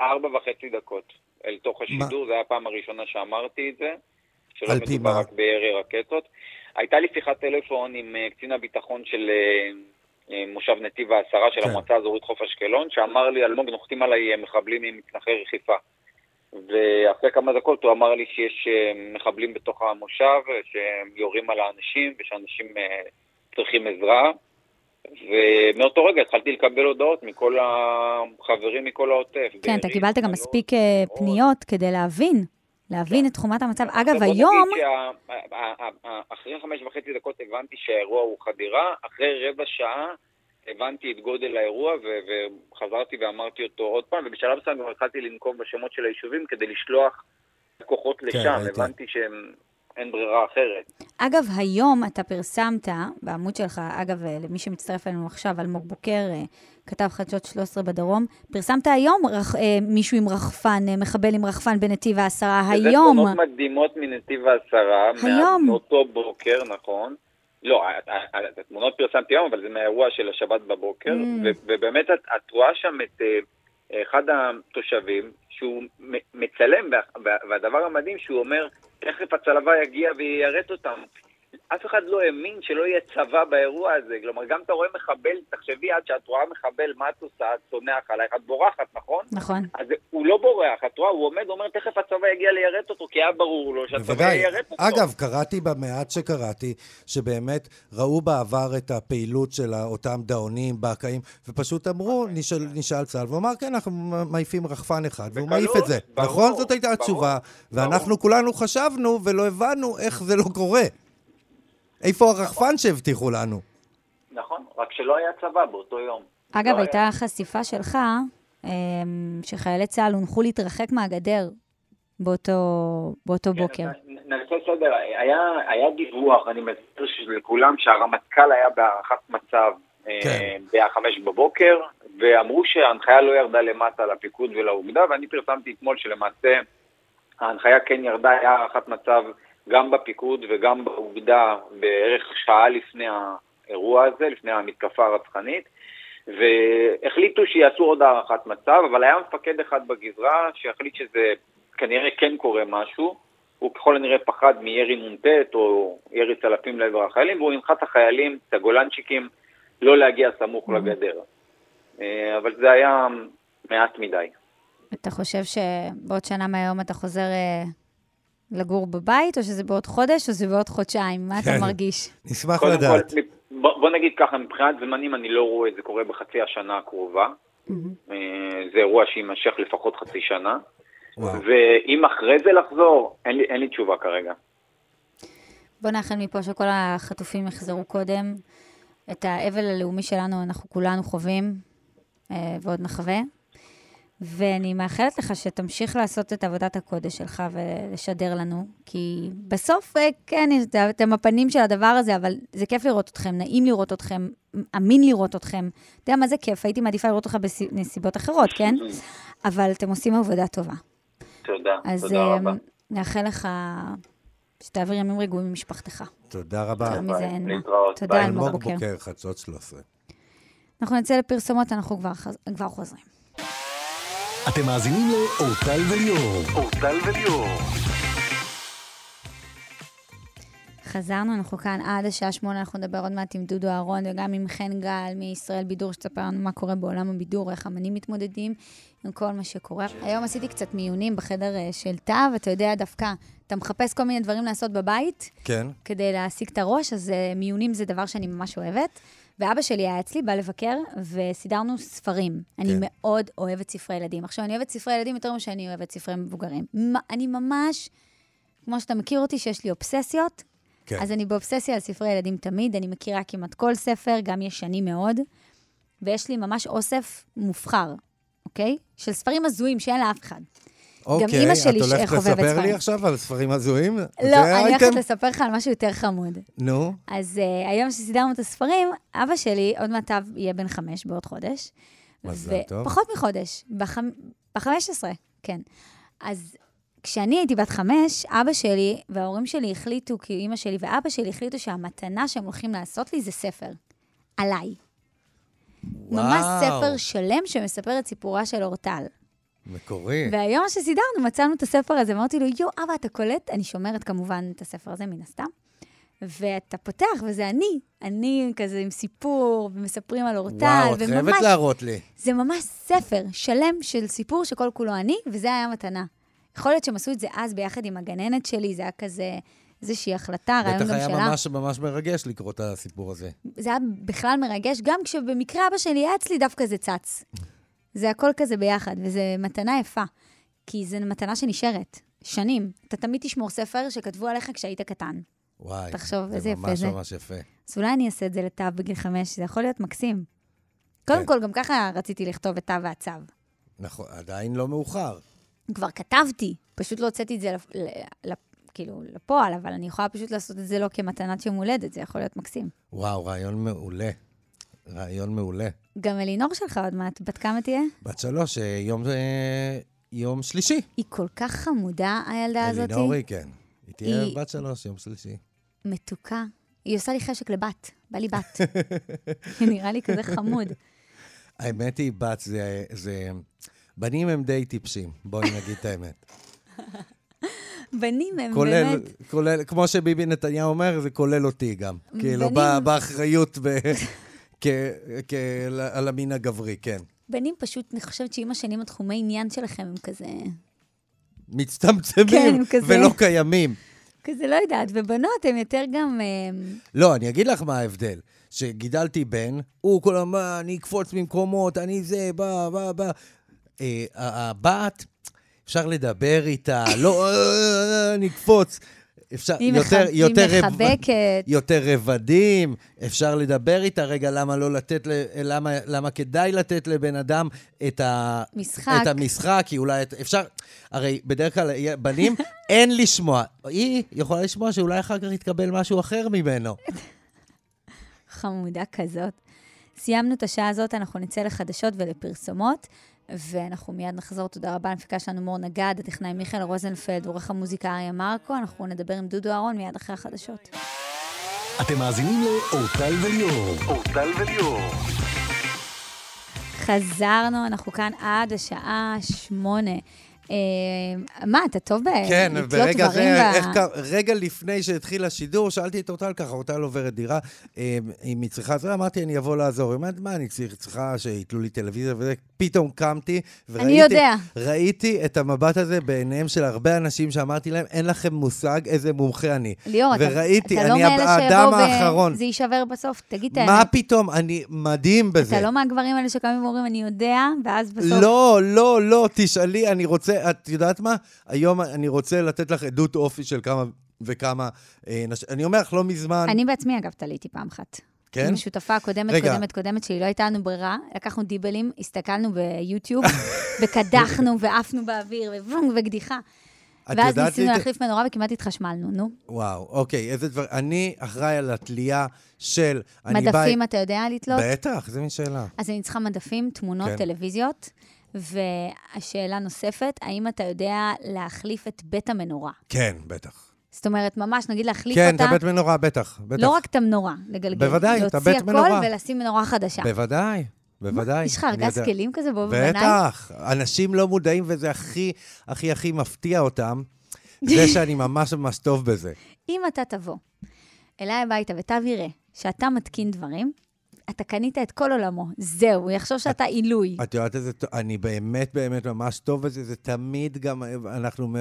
ארבע וחצי דקות אל תוך השידור, זו הייתה הפעם הראשונה שאמרתי את זה, שלא על פי מדובר מה? רק בירי רקטות. הייתה לי שיחת טלפון עם אה, קצין הביטחון של אה, אה, מושב נתיב העשרה של כן. המועצה האזורית חוף אשקלון, שאמר לי, אלמוג, נוחתים עליי מחבלים עם מצנחי רכיפה. ואחרי כמה דקות הוא אמר לי שיש מחבלים בתוך המושב, שהם יורים על האנשים ושאנשים צריכים עזרה. ומאותו רגע התחלתי לקבל הודעות מכל החברים מכל העוטף. כן, אתה קיבלת גם מספיק. פניות כדי להבין, להבין כן. את תחומת המצב. אגב, היום... אחרי חמש וחצי דקות הבנתי שהאירוע הוא חדירה, אחרי רבע שעה הבנתי את גודל האירוע ו- וחזרתי ואמרתי אותו עוד פעם, ובשלב מסוים גם התחלתי לנקוב בשמות של היישובים כדי לשלוח כוחות לשם, ראיתי. הבנתי שאין ברירה אחרת. אגב, היום אתה פרסמת בעמוד שלך, אגב, אה, למי שמצטרף אלינו עכשיו, אלמוג בוקר, אה, כתב חדשות 13 בדרום, פרסמת היום רח, אה, מישהו עם רחפן, אה, מחבל עם רחפן בנתיב העשרה, היום. תמונות מדהימות מנתיב העשרה, היום. מאותו בוקר, נכון. לא, ה- ה- ה- את התמונות פרסמתי היום, אבל זה מהאירוע של השבת בבוקר, Mm. ובאמת את, את רואה שם את אה, אחד התושבים, שהוא מצלם, וה- וה- והדבר המדהים שהוא אומר, תכף הצלבה יגיע ויירט אותם. אף אחד לא האמין שלא יהיה צבא באירוע הזה. כלומר, גם אתה רואה מחבל, תחשבי עד שאת רואה מחבל, מה את עושה? את צונח עלייך, את בורחת, נכון? נכון. אז הוא לא בורח, את רואה, הוא עומד, אומר, תכף הצבא יגיע ליירט אותו, כי היה ברור לו שהצבא בוודאי. יירט אותו. אגב, קראתי במעט שקראתי, שבאמת ראו בעבר את הפעילות של אותם דאונים, בקעים, ופשוט אמרו, נשאל, נשאל צה"ל, והוא אמר, כן, אנחנו מעיפים רחפן אחד, והוא מעיף את זה. ברור, נכון? זאת הייתה ברור, התשובה. ברור. ואנחנו כולנו חשבנו ולא הבנו איך זה לא קורה. איפה הרחפן שהבטיחו לנו? נכון, רק שלא היה צבא באותו יום. אגב, לא הייתה חשיפה שלך, אה, שחיילי צה"ל הונחו להתרחק מהגדר באותו, באותו כן, בוקר. נעשה סדר, היה, היה דיווח, אני מזכיר לכולם שהרמטכ"ל היה בהערכת מצב כן. בשעה חמש בבוקר, ואמרו שההנחיה לא ירדה למטה לפיקוד ולאוגדה, ואני פרסמתי אתמול שלמעשה ההנחיה כן ירדה, היה הערכת מצב גם בפיקוד וגם באוגדה בערך שעה לפני האירוע הזה, לפני המתקפה הרצחנית. והחליטו שיעשו עוד הערכת מצב, אבל היה מפקד אחד בגזרה שהחליט שזה כנראה כן קורה משהו. הוא ככל הנראה פחד מירי נ"ט או ירי צלפים לעבר החיילים, והוא הנחה את החיילים, את הגולנצ'יקים, לא להגיע סמוך לגדר. אה, אבל זה היה מעט מדי. אתה חושב שבעוד שנה מהיום אתה חוזר אה, לגור בבית, או שזה בעוד חודש, או שזה בעוד חודשיים? מה אתה כן. מרגיש? נשמח לדעת. בוא, נגיד ככה, מבחינת זמנים אני לא רואה את זה קורה בחצי השנה הקרובה. אה, זה אירוע שיימשך לפחות חצי שנה. ואם אחרי זה לחזור, אין לי, אין לי תשובה כרגע. בוא נאחל מפה שכל החטופים יחזרו קודם. את האבל הלאומי שלנו אנחנו כולנו חווים, אה, ועוד נחווה. ואני מאחלת לך שתמשיך לעשות את עבודת הקודש שלך ולשדר לנו, כי בסוף, אה, כן, אתם הפנים של הדבר הזה, אבל זה כיף לראות אתכם, נעים לראות אתכם, אמין לראות אתכם. אתה יודע מה זה כיף? הייתי מעדיפה לראות אותך בנסיבות אחרות, כן? אבל אתם עושים עבודה טובה. תודה, אז תודה רבה. אה, נאחל לך שתעביר ימים רגועים עם משפחתך. תודה רבה. יותר מזה אין מה. להתראות, תודה. אלמוג אלמוג בוקר. בוקר, חדשות 13. אנחנו נצא לפרסומות, אנחנו כבר חז- כבר חוזרים. אתם מאזינים לאורטל וליאור. אורטל וליאור. חזרנו, אנחנו כאן עד השעה שמונה, אנחנו נדבר עוד מעט עם דודו אהרון וגם עם חן גל מישראל בידור, שתספר לנו מה קורה בעולם הבידור, איך אמנים מתמודדים עם כל מה שקורה. היום עשיתי קצת מיונים בחדר אה, של תו, אתה יודע, דווקא, אתה מחפש כל מיני דברים לעשות בבית כן? כדי להעסיק את הראש, אז אה, מיונים זה דבר שאני ממש אוהבת. ואבא שלי היה אצלי, בא לבקר, וסידרנו ספרים. אני כן. מאוד אוהבת ספרי ילדים. עכשיו, אני אוהבת ספרי ילדים יותר ממה שאני אוהבת ספרי מבוגרים. מה- אני ממש, כמו שאתה מכיר אותי, שיש לי אובססיות, כן. אז אני באובססיה על ספרי ילדים תמיד, אני מכירה כמעט כל ספר, גם ישנים מאוד, ויש לי ממש אוסף מובחר, אוקיי? של ספרים הזויים שאין לאף אחד. אוקיי, אימא שלי את הולכת חובבת לספר לי ספרים. עכשיו על ספרים הזויים? לא, אני? הולכת לספר לך על משהו יותר חמוד. נו, אז uh, היום שסידרנו את הספרים, אבא שלי, עוד מעט אב יהיה בן חמש בעוד חודש. מזל טוב. פחות מחודש, ב-15, כן. אז כשאני הייתי בת חמש, אבא שלי וההורים שלי החליטו, כי אימא שלי ואבא שלי החליטו שהמתנה שהם הולכים לעשות לי זה ספר. עליי. ממש ספר שלם שמספר את סיפורה של אורטל. מקורי. והיום שסידרנו, מצאנו את הספר הזה, אמרתי לו, יואו, אבא, אתה קולט? אני שומרת כמובן את הספר הזה, מן הסתם. ואתה פותח, וזה אני. אני כזה עם סיפור, ומספרים על אורטל, וואו, את חייבת להראות לי. זה ממש ספר שלם של סיפור שכל כולו אני, וזה היה מתנה. יכול להיות שהם עשו את זה אז ביחד עם הגננת שלי, זה היה כזה איזושהי החלטה, רעיון גם שלה. בטח היה ממש ממש מרגש לקרוא את הסיפור הזה. זה היה בכלל מרגש, גם כשבמקרה אבא שלי היה אצלי, דווקא זה צץ. זה הכל כזה ביחד, וזו מתנה יפה. כי זו מתנה שנשארת, שנים. אתה תמיד תשמור ספר שכתבו עליך כשהיית קטן. וואי, תחשוב, איזה יפה זה. זה ממש ממש יפה. אז אולי אני אעשה את זה לתו בגיל חמש, זה יכול להיות מקסים. קודם כן. כל, גם ככה רציתי לכתוב את תו והצו. נכון, עדיין לא מאוחר. כבר כתבתי, פשוט לא הוצאתי את זה לפ... לפ... כאילו לפועל, אבל אני יכולה פשוט לעשות את זה לא כמתנת יום הולדת, זה יכול להיות מקסים. וואו, רעיון מעולה. רעיון מעולה. גם אלינור שלך עוד מעט, בת כמה תהיה? בת שלוש, אה, יום, אה, יום שלישי. היא כל כך חמודה, הילדה הזאת. אלינורי, כן. היא תהיה היא- בת שלוש, יום שלישי. מתוקה. היא עושה לי חשק לבת, בא לי בת. היא נראה לי כזה חמוד. האמת היא, בת זה... זה... בנים הם די טיפשים, בואי נגיד את האמת. בנים הם כולל, באמת... כולל, כמו שביבי נתניהו אומר, זה כולל אותי גם. כאילו, בנים- ב- באחריות ב... על המין הגברי, כן. בנים פשוט, אני חושבת שעם השנים התחומי עניין שלכם הם כזה... מצטמצמים כן, כזה. ולא קיימים. כזה, לא יודעת, ובנות הן יותר גם... אה, לא, אני אגיד לך מה ההבדל. שגידלתי בן, הוא כל הזמן, "מה, אני אקפוץ ממקומות, אני זה, בא, בא, בא. אה, הבת, אפשר לדבר איתה, לא, "אה, אני אקפוץ. אפשר, היא יותר, מח- היא יותר, רב- מחבקת. יותר רבדים, אפשר לדבר איתה, רגע, למה לא לתת, ל- למה, למה כדאי לתת לבן אדם את, ה, משחק. את המשחק, כי אולי את- אפשר, הרי בדרך כלל בנים, אין לשמוע. היא יכולה לשמוע שאולי אחר כך יתקבל משהו אחר ממנו. חמודה כזאת. סיימנו את השעה הזאת, אנחנו נצא לחדשות ולפרסומות, ואנחנו מיד נחזור. תודה רבה למפיקה שלנו מור נגד, הטכנאי מיכאל רוזנפלד, עורך המוזיקה אריה מרקו. אנחנו נדבר עם דודו אהרון מיד אחרי החדשות. אתם מאזינים לאורטל וליאור. אורטל וליאור. חזרנו, אנחנו כאן עד השעה שמונה. אה, מה, אתה טוב ב... כן, לתלות ברגע דברים זה, ב- איך קר... רגע לפני שהתחיל השידור, שאלתי את אורטל ככה, אורטל עוברת דירה, אה, אם היא צריכה עזרה, אמרתי, אני אבוא לעזור. היא אומרת, מה, אני צריכה שיתלו לי טלוויזיה וזה? פתאום קמתי, וראיתי... ראיתי את המבט הזה בעיניהם של הרבה אנשים שאמרתי להם, אין לכם מושג איזה מומחה אני. ליאור, אתה, וראיתי, אתה לא אני מאלה האדם שיבואו האחרון. וזה יישבר בסוף, תגיד את מה האמת. פתאום? אני מדהים בזה. אתה לא מהגברים האלה שקמים ואומרים, אני יודע, ואז בסוף... לא, לא, לא, תשאלי, אני רוצה, את יודעת מה? היום אני רוצה לתת לך עדות אופי של כמה וכמה אה, נשים. אני אומר לך, לא מזמן, אני בעצמי, אגב, תליתי פעם אחת. כן? עם השותפה הקודמת, רגע. קודמת, קודמת שלי, לא הייתה לנו ברירה, לקחנו דיבלים, הסתכלנו ביוטיוב, וקדחנו ועפנו באוויר, ובום, וקדיחה. את ואז ניסינו לי- להחליף מנורה וכמעט התחשמלנו, נו. וואו, אוקיי, איזה דבר... אני אחראי על התלייה של... בא- מדפים, אתה יודע לתלות? בטח, זו מין שאלה. אז אני צריכה מדפים, תמונות, כן. טלוויזיות. והשאלה נוספת, האם אתה יודע להחליף את בית המנורה? כן, בטח. זאת אומרת, ממש, נגיד להחליף כן, את אותה, הבית מנורה, בטח, בטח. לא רק את המנורה, לגלגל. בוודאי, את הבית להוציא מנורה. הכל ולשים מנורה חדשה. בוודאי, בוודאי. יש לך ארגז. כלים כזה בו בבנאי? בטח. אנשים לא מודעים, וזה הכי, הכי, הכי מפתיע אותם, זה שאני ממש ממש טוב בזה. אם אתה תבוא אליי הביתה ותראה שאתה מתקין דברים, אתה קנית את כל עולמו. זהו, הוא יחשוב שאתה עילוי. את יודעת איזה, אני באמת באמת ממש טוב בזה, זה תמיד גם, אנחנו,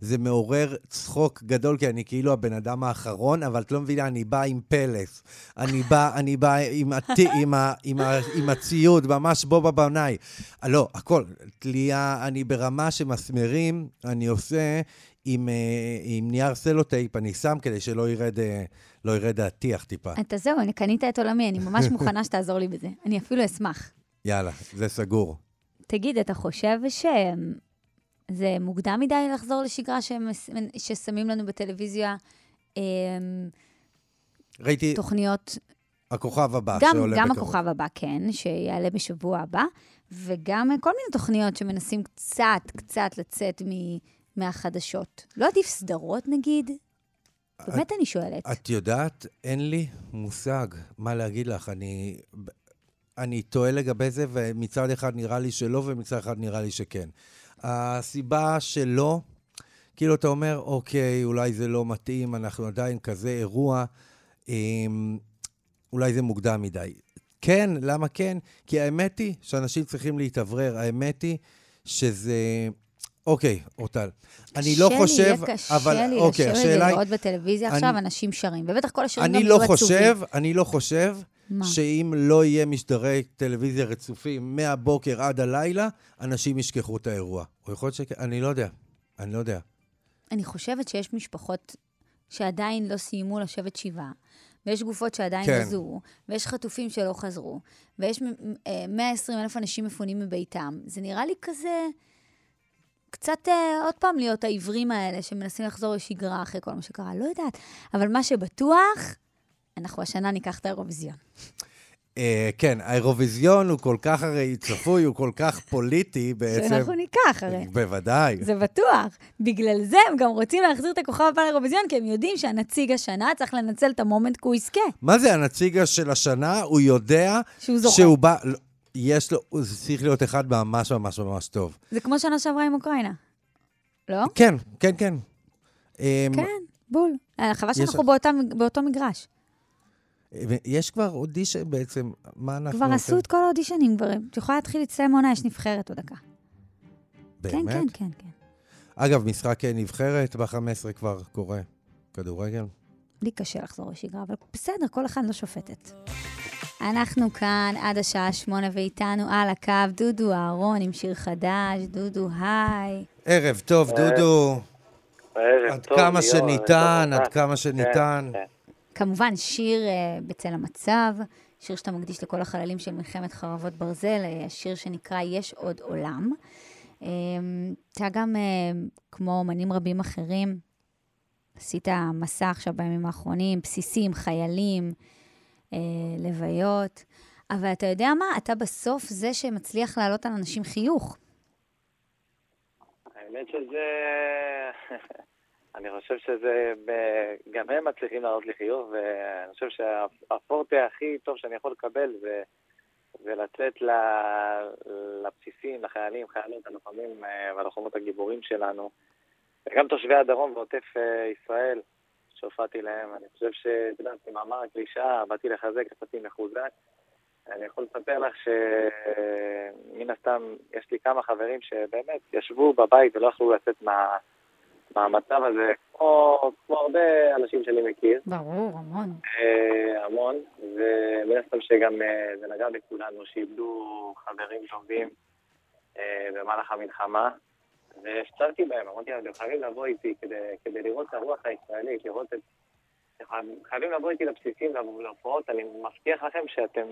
זה מעורר צחוק גדול, כי אני כאילו הבן אדם האחרון, אבל את לא מבינה, אני בא עם פלס. אני בא, אני בא עם, הת, עם, ה, עם, ה, עם הציוד, ממש בו בבנאי. לא, הכל, תלייה, אני ברמה שמסמרים, אני עושה עם, אה, עם נייר סלוטייפ, אני שם כדי שלא ירד, אה, לא ירד הטיח טיפה. אתה זהו, אני קנית את עולמי, אני ממש מוכנה שתעזור לי בזה. אני אפילו אשמח. יאללה, זה סגור. תגיד, אתה חושב שזה מוקדם מדי לחזור לשגרה שמס- ששמים לנו בטלוויזיה אמ, ראיתי תוכניות, הכוכב הבא גם, שעולה גם בקרוב. הכוכב הבא, כן, שיעלה בשבוע הבא, וגם כל מיני תוכניות שמנסים קצת, קצת לצאת מ... מהחדשות? לא עדיף סדרות, נגיד? באמת אני שואלת. את יודעת, אין לי מושג מה להגיד לך. אני, אני טועה לגבי זה, ומצד אחד נראה לי שלא, ומצד אחד נראה לי שכן. הסיבה שלא, כאילו אתה אומר, אוקיי, אולי זה לא מתאים, אנחנו עדיין כזה אירוע, אמ, אולי זה מוקדם מדי. כן, למה כן? כי האמת היא שאנשים צריכים להתאוורר. האמת היא שזה... אוקיי, אורטל. אני לא חושב, אבל... קשה לי אוקיי, לשבת ולראות בטלוויזיה אני, עכשיו אנשים שרים, ובטח כל השירים גם לא יהיו עצובים. אני לא חושב מה? שאם לא יהיה משדרי טלוויזיה רצופים מהבוקר עד הלילה, אנשים ישכחו את האירוע. או יכול להיות ש... אני לא יודע. אני לא יודע. אני חושבת שיש משפחות שעדיין לא סיימו לשבת שבעה, ויש גופות שעדיין כן. זוהו, ויש חטופים שלא חזרו, ויש 120 אלף אנשים מפונים מביתם. זה נראה לי כזה... קצת uh, עוד פעם להיות העיוורים האלה שמנסים לחזור לשגרה אחרי כל מה שקרה, לא יודעת. אבל מה שבטוח, אנחנו השנה ניקח את האירוויזיון. Uh, כן, האירוויזיון הוא כל כך הרי צפוי, הוא כל כך פוליטי בעצם. שאנחנו ניקח הרי. בוודאי. זה בטוח. בגלל זה הם גם רוצים להחזיר את הכוכב הבא לאירוויזיון, כי הם יודעים שהנציג השנה צריך לנצל את המומנט כי הוא יזכה. מה זה הנציג של השנה? הוא יודע... שהוא זוכה. שהוא בא... יש לו, זה צריך להיות אחד ממש ממש ממש טוב. זה כמו שנה שעברה עם אוקראינה, לא? כן, כן, כן. אמ, כן, בול. אה, חבל שאנחנו באותה, באותו מגרש. יש כבר אודישן בעצם, מה אנחנו... כבר עשו את כל האודישנים, כבר. את יכולה להתחיל לסיים עונה, יש נבחרת עוד דקה. באמת? כן, כן, כן, כן. אגב, משחק נבחרת ב-15 כבר קורה. כדורגל? לי קשה לחזור לשגרה, אבל בסדר, כל אחד לא שופטת. אנחנו כאן עד השעה שמונה, ואיתנו על הקו דודו אהרון עם שיר חדש. דודו, היי. ערב טוב, דודו. עד כמה שניתן, עד כמה שניתן. כמובן, שיר uh, בצל המצב, שיר שאתה מקדיש לכל החללים של מלחמת חרבות ברזל, uh, השיר שנקרא יש עוד עולם. Uh, אתה גם, uh, כמו אומנים רבים אחרים, עשית מסע עכשיו בימים האחרונים, בסיסים, חיילים, אה, לוויות. אבל אתה יודע מה? אתה בסוף זה שמצליח להעלות על אנשים חיוך. האמת שזה... אני חושב שזה... גם הם מצליחים להעלות לי חיוך, ואני חושב שהפורטה הכי טוב שאני יכול לקבל זה, זה לצאת לבסיסים, לחיילים, חיילות, הלוחמים אה, והלוחמות הגיבורים שלנו, וגם תושבי הדרום ועוטף אה, ישראל. שהופעתי להם. אני חושב שאתה יודע, כמאמר הקלישאה, באתי לחזק, יצאתי מחוזק. אני יכול לספר לך שמן הסתם יש לי כמה חברים שבאמת ישבו בבית ולא יכלו לצאת מה... מהמצב הזה, כמו, כמו הרבה אנשים שאני מכיר. ברור, המון. אה, המון, ומן הסתם שגם אה, זה נגע בכולנו, שאיבדו חברים טובים אה, במהלך המלחמה. והפצרתי בהם, אמרתי להם, אתם חייבים לבוא איתי כדי, כדי לראות את הרוח הישראלית, לראות את... חייבים לבוא איתי לבסיסים, להופעות, אני מבטיח לכם שאתם...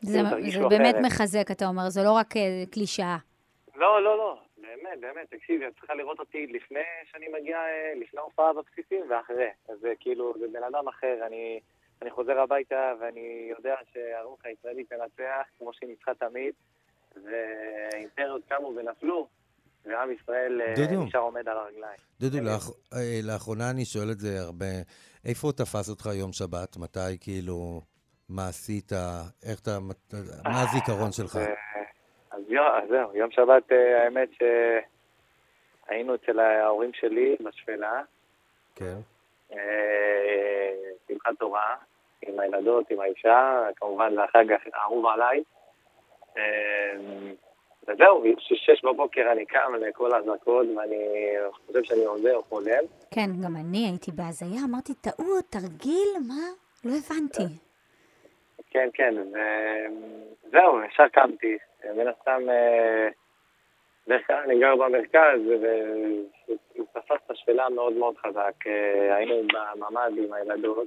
זה, זה באמת מחזק, אתה אומר, זה לא רק אה, קלישאה. לא, לא, לא, באמת, באמת, תקשיבי, את צריכה לראות אותי לפני שאני מגיע, אה, לפני ההופעה בבסיסים ואחרי. אז זה כאילו, זה בן אדם אחר, אני, אני חוזר הביתה ואני יודע שהרוח הישראלית תנצח, כמו שהיא ניצחה תמיד, ואימפריות קמו ונפלו, ועם ישראל אה, דודו, נשאר עומד על הרגליים. דודו, לאח... אה, לאחרונה אני שואל את זה הרבה. איפה תפס אותך יום שבת? מתי, כאילו, מה עשית? איך אתה... מה הזיכרון שלך? אז זהו, יום שבת, אה, האמת שהיינו אצל ההורים שלי בשפלה. כן. שמחת תורה, עם הילדות, עם האישה, כמובן זה החג האהוב עליי. וזהו, שש בבוקר אני קם לכל האזעקות, ואני חושב שאני עוזר, חולם. כן, גם אני הייתי בהזיה, אמרתי, טעות, תרגיל, מה? לא הבנתי. כן, כן, וזהו, ישר קמתי. מן הסתם, בדרך כלל אני גר במרכז, ותפס את השפלה מאוד מאוד חזק. היינו בממ"ד עם הילדות,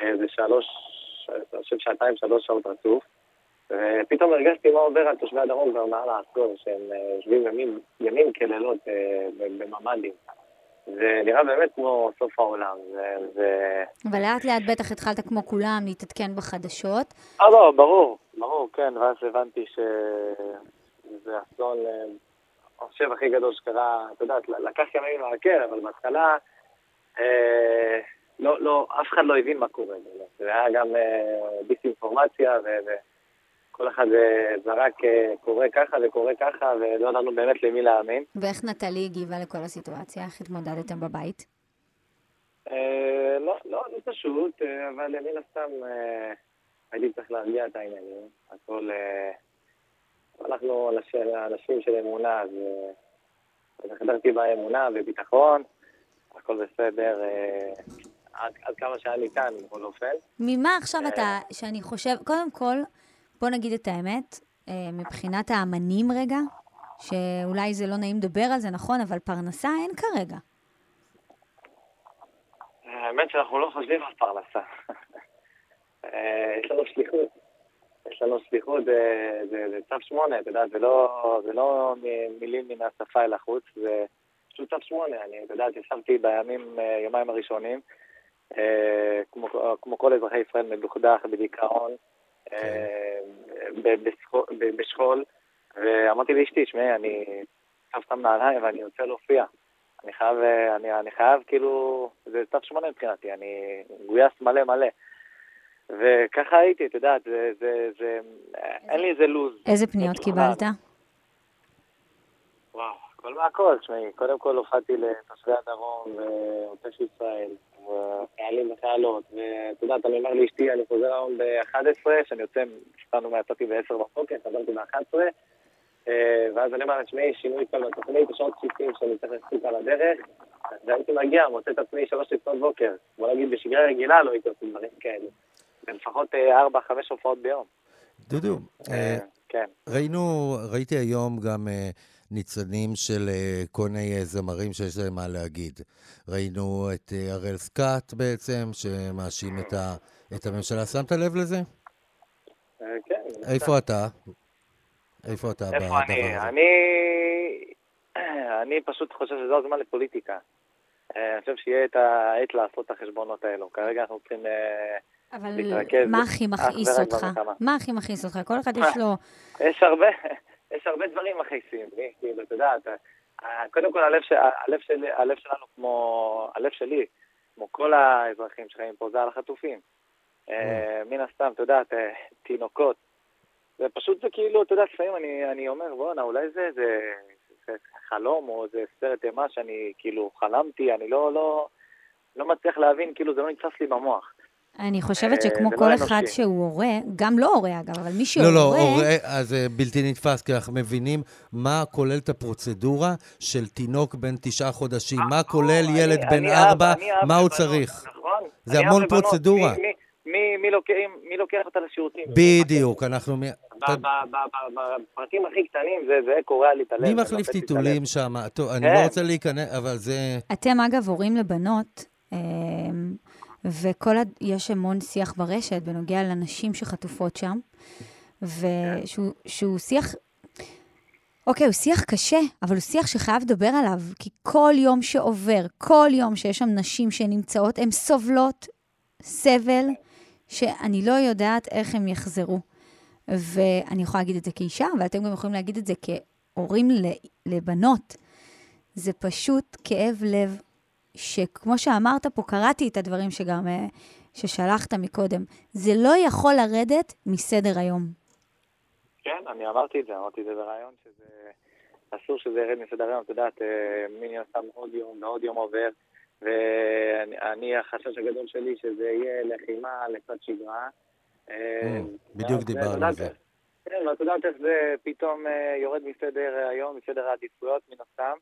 זה שלוש, אני חושב שעתיים, שלוש שעות רצוף. ופתאום הרגשתי מה עובר על תושבי הדרום כבר מעל העשור, שהם אה, יושבים ימים, ימים כלילות אה, בממ"דים. זה נראה באמת כמו סוף העולם. זה... אבל לאט לאט בטח התחלת כמו כולם להתעדכן בחדשות. אה, לא, ברור, ברור, כן, ואז הבנתי שזה אסון אה, חושב הכי גדול שקרה, את יודעת, לקח ימים לעכל, אבל בהתחלה אה, לא, לא, אף אחד לא הבין מה קורה. זה היה גם אה, דיסאינפורמציה, וכל אחד אה, זרק אה, קורה ככה וקורה ככה, ולא ידענו באמת למי להאמין. ואיך נטלי הגיבה לכל הסיטואציה? איך התמודדתם בבית? אה, לא, לא, לא פשוט, אבל מן הסתם הייתי צריך להרגיע את העניינים. הכל... אנחנו אנשים של אמונה, אז חדרתי באמונה וביטחון, הכל בסדר, עד, עד כמה שהיה ניתן, בכל אופן. ממה עכשיו אתה, שאני חושב, קודם כל, בוא נגיד את האמת, מבחינת האמנים רגע, שאולי זה לא נעים לדבר על זה, נכון, אבל פרנסה אין כרגע. האמת שאנחנו לא חושבים על פרנסה. יש לנו שליחות. יש לנו שליחות, זה, זה, צו שמונה, אתה יודע, זה לא, זה לא מילים מן השפה אל החוץ, זה פשוט צו שמונה. אני, אתה יודע, ישבתי בימים, אה, יומיים הראשונים, אה, כמו, כמו כל אזרחי ישראל, מדוכדך, בדיכאון, אה, בשכול, ואמרתי לאשתי, שמעי, אני שם סתם נעליים ואני רוצה להופיע. אני חייב, אני, אני חייב, כאילו, זה צו שמונה מבחינתי, אני גויס מלא מלא. וככה הייתי, את יודעת, זה, זה, זה, אין לי איזה לו"ז. איזה פניות קיבלת? וואו, כל מהכל, תשמעי, קודם כל הופעתי לתושבי הדרום ועוטף ישראל, וחיילים וחיילות, ואת יודעת, אני אומר לאשתי, אני חוזר היום ב-11, שאני יוצא, סתנו מהצאתי ב-10 בבוקר, חזרתי ב-11, אה, ואז אני אומר, תשמעי, שינוי כאן בתוכנית, יש עוד בסיסים שאני צריך להספיק על הדרך, והייתי מגיע, מוצא את עצמי שלוש לפנות בוקר. בוא נגיד, בשגרה רגילה לא הייתי עושה דברים כאלה. לפחות אה, ארבע, חמש הופעות ביום. דודו, אה, כן. ראינו, ראיתי היום גם ניצנים של כל מיני זמרים שיש להם מה להגיד. ראינו את הראל סקאט בעצם, שמאשים את, ה, את הממשלה. שמת לב לזה? כן. איפה אתה? איפה אתה בדבר הזה? אני, אני פשוט חושב שזה הזמן לפוליטיקה. אני חושב שיהיה את העת לעשות את החשבונות האלו. כרגע אנחנו צריכים אבל מה הכי מכעיס אותך? מה הכי מכעיס אותך? כל אחד יש לו... יש הרבה, יש הרבה דברים מכעיסים, כאילו, אתה יודע, קודם כל הלב, הלב, שלי, הלב שלנו כמו, הלב שלי, כמו כל האזרחים שחיים פה, זה על החטופים. אה, מן הסתם, אתה יודע, תינוקות. זה פשוט, זה כאילו, אתה יודע, לפעמים אני, אני אומר, בואנה, אולי זה, זה, זה חלום, או זה סרט אימה שאני כאילו חלמתי, אני לא, לא, לא מצליח להבין, כאילו זה לא נתפס לי במוח. אני חושבת אה, שכמו כל לא אחד שהוא הורה, גם לא הורה אגב, אבל מי שהוא הורה... לא, לא, הורה, אז זה בלתי נתפס, כי אנחנו מבינים מה כוללת הפרוצדורה של תינוק בן תשעה חודשים, מה אה, כולל ילד בן ארבע, מה הוא צריך. נכון. זה המון פרוצדורה. מי לוקח אותה לשירותים? בדיוק, אנחנו... בפרטים הכי קטנים זה קורע לי את הלב. מי מחליף טיטולים שם? טוב, אני לא כן. רוצה להיכנס, אבל זה... אתם, אגב, הורים לבנות. וכל ה... יש המון שיח ברשת בנוגע לנשים שחטופות שם, ושהוא שיח... אוקיי, הוא שיח קשה, אבל הוא שיח שחייב לדבר עליו, כי כל יום שעובר, כל יום שיש שם נשים שנמצאות, הן סובלות סבל שאני לא יודעת איך הם יחזרו. ואני יכולה להגיד את זה כאישה, אבל אתם גם יכולים להגיד את זה כהורים לבנות. זה פשוט כאב לב שכמו שאמרת פה, קראתי את הדברים שגם, אה, ששלחת מקודם, זה לא יכול לרדת מסדר היום. כן, אני אמרתי את זה, אמרתי את זה ברעיון, שזה אסור שזה ירד מסדר היום, את יודעת, אה, מי עושה עוד יום ועוד יום עובר, ואני, החשש הגדול שלי שזה יהיה לחימה לצד שגרה. אה, בדיוק דיברנו על זה. כן, ואת יודעת איך זה פתאום יורד מסדר היום, מסדר העדיפויות, מן הסתם.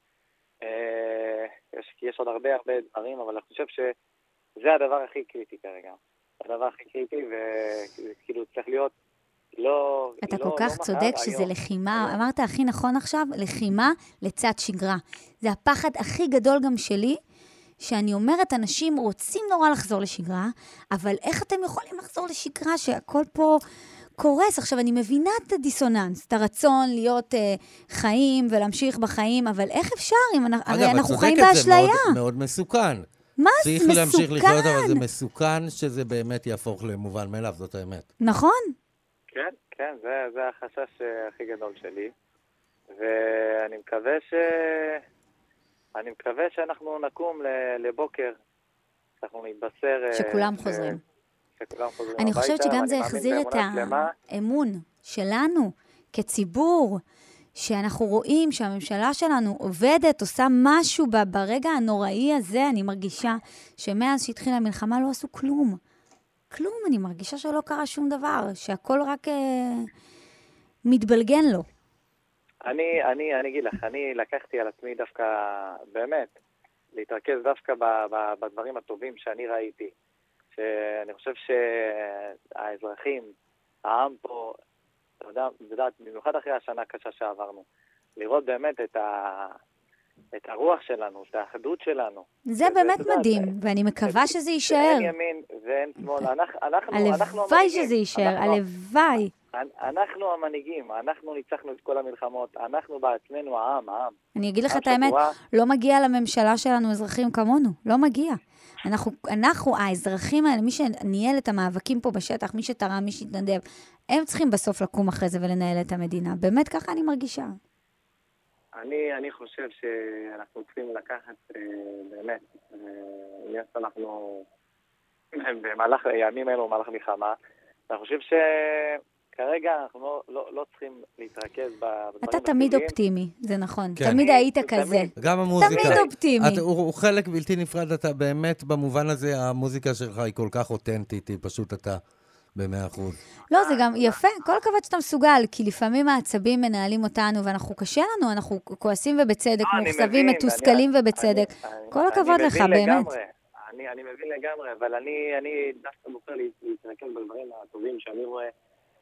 אה, יש, יש עוד הרבה הרבה דברים, אבל אני חושב שזה הדבר הכי קריטי כרגע. הדבר הכי קריטי, וכאילו צריך להיות לא... אתה לא, כל כך לא צודק שזה היום. לחימה. אמרת הכי נכון עכשיו, לחימה לצד שגרה. זה הפחד הכי גדול גם שלי, שאני אומרת, אנשים רוצים נורא לחזור לשגרה, אבל איך אתם יכולים לחזור לשגרה שהכל פה קורס. עכשיו, אני מבינה את הדיסוננס, את הרצון להיות אה, חיים ולהמשיך בחיים, אבל איך אפשר אם אנחנו, הרי אנחנו חיים באשליה? אגב, את צודקת, זה מאוד, מאוד מסוכן. מה זה מסוכן? צריך להמשיך לחיות, אבל זה מסוכן שזה באמת יהפוך למובן מאליו, זאת האמת. נכון. כן, כן, זה, זה החשש אה, הכי גדול שלי. ואני מקווה ש... אני מקווה שאנחנו נקום לבוקר, שאנחנו נתבשר... אה, שכולם ש... חוזרים. שכולם חוזרים אני הביתה. חושבת שגם זה החזיר את האמון שלנו כציבור. שאנחנו רואים שהממשלה שלנו עובדת, עושה משהו ברגע הנוראי הזה, אני מרגישה שמאז שהתחילה המלחמה לא עשו כלום. כלום, אני מרגישה שלא קרה שום דבר, שהכל רק אה, מתבלגן לו. אני, אני, אני אגיד לך, אני לקחתי על עצמי דווקא, באמת, להתרכז דווקא ב, ב, בדברים הטובים שאני ראיתי. שאני חושב שהאזרחים, העם פה, אתה יודע, יודעת, במיוחד אחרי השנה הקשה שעברנו, לראות באמת את, ה, את הרוח שלנו, את האחדות שלנו. זה באמת מדהים, זה, ואני מקווה שזה יישאר. שאין ימין ואין שמאל, אנחנו, אנחנו, אנחנו הלוואי שזה יישאר, הלוואי. אנחנו המנהיגים, אנחנו ניצחנו את כל המלחמות, אנחנו בעצמנו העם, העם. אני אגיד לך את האמת, לא מגיע לממשלה שלנו אזרחים כמונו, לא מגיע. אנחנו, אנחנו, האזרחים האלה, מי שניהל את המאבקים פה בשטח, מי שתרם, מי שהתנדב, הם צריכים בסוף לקום אחרי זה ולנהל את המדינה. באמת ככה אני מרגישה. אני, אני חושב שאנחנו צריכים לקחת, אה, באמת, אה, אנחנו במהלך הימים האלו, במהלך המלחמה, אני חושב ש... כרגע אנחנו לא, לא, לא צריכים להתרכז בדברים אתה תמיד אופטימי, זה נכון. כן. תמיד היית כזה. תמיד. גם המוזיקה. תמיד אופטימי. אתה, הוא, הוא חלק בלתי נפרד, אתה באמת, במובן הזה, המוזיקה שלך היא כל כך אותנטית, היא פשוט אתה במאה אחוז. לא, זה גם יפה, כל הכבוד שאתה מסוגל, כי לפעמים העצבים מנהלים אותנו, ואנחנו, קשה לנו, אנחנו כועסים ובצדק, לא, מאוכזבים, מתוסכלים ובצדק. כל הכבוד לך, באמת. אני, אני מבין לגמרי, אבל אני, אני דווקא בוחר להתרכז בדברים הטובים שאני רואה.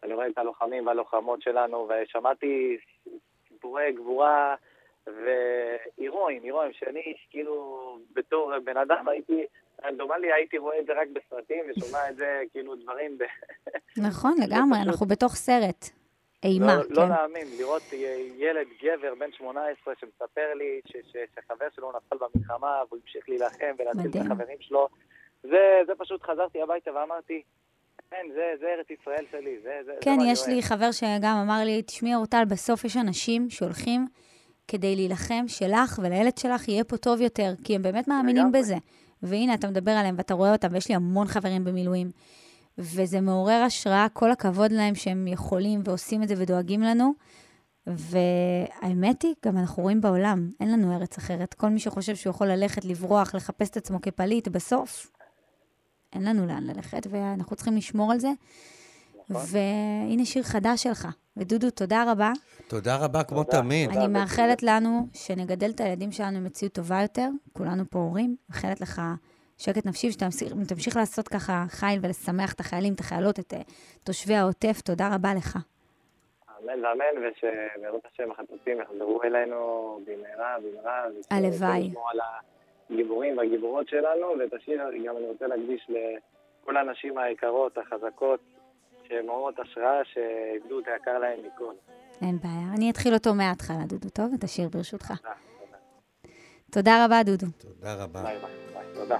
אני רואה את הלוחמים והלוחמות שלנו, ושמעתי סיפורי גבורה והירואים, הירואים, שאני כאילו בתור בן אדם הייתי, דומני הייתי רואה את זה רק בסרטים ושומע את זה כאילו דברים ב... נכון, לגמרי, אנחנו בתוך סרט. אימה, לא, כן. לא להאמין, לראות ילד גבר בן 18 שמספר לי ש, ש, שחבר שלו נפל במלחמה והוא המשיך להילחם ולהציל את החברים שלו. זה, זה פשוט חזרתי הביתה ואמרתי, כן, זה, זה ארץ ישראל שלי, זה, זה, כן, זה יש לי חבר שגם אמר לי, תשמעי, אורטל, בסוף יש אנשים שהולכים כדי להילחם שלך ולילד שלך יהיה פה טוב יותר, כי הם באמת מאמינים בזה. והנה, אתה מדבר עליהם ואתה רואה אותם, ויש לי המון חברים במילואים. וזה מעורר השראה, כל הכבוד להם שהם יכולים ועושים את זה ודואגים לנו. והאמת היא, גם אנחנו רואים בעולם, אין לנו ארץ אחרת. כל מי שחושב שהוא יכול ללכת, לברוח, לחפש את עצמו כפליט, בסוף אין לנו לאן ללכת, ואנחנו צריכים לשמור על זה. נכון. והנה שיר חדש שלך. ודודו, תודה רבה. תודה רבה, כמו תודה. תמיד. אני מאחלת לנו שנגדל את הילדים שלנו במציאות טובה יותר. כולנו פה הורים. מאחלת לך שקט נפשי, ושתמשיך לעשות ככה חיל ולשמח את החיילים, את החיילות, את uh, תושבי העוטף. תודה רבה לך. אמן ואמן, ושבעזרת השם החטופים יחזרו אלינו במהרה, במהרה. הלוואי. הגיבורים והגיבורות שלנו, ואת השיר גם אני רוצה להקדיש לכל הנשים היקרות, החזקות, שמעוררות השראה, שאיבדו את היקר להם מכל. אין בעיה. אני אתחיל אותו מההתחלה, דודו. טוב? את השיר ברשותך. תודה, תודה. תודה רבה, דודו. תודה רבה. ביי ביי. ביי. תודה.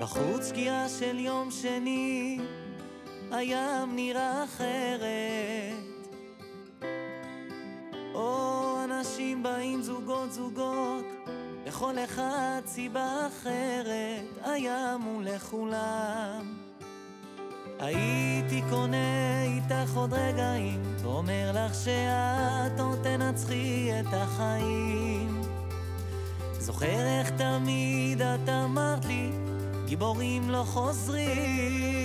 בחוץ שקיעה של יום שני הים נראה אחרת. או אנשים באים זוגות זוגות לכל אחד סיבה אחרת. הים הוא לכולם. הייתי קונה איתך עוד רגעים ואומר לך שאת עוד תנצחי את החיים. זוכר איך תמיד את אמרת לי גיבורים לא חוזרים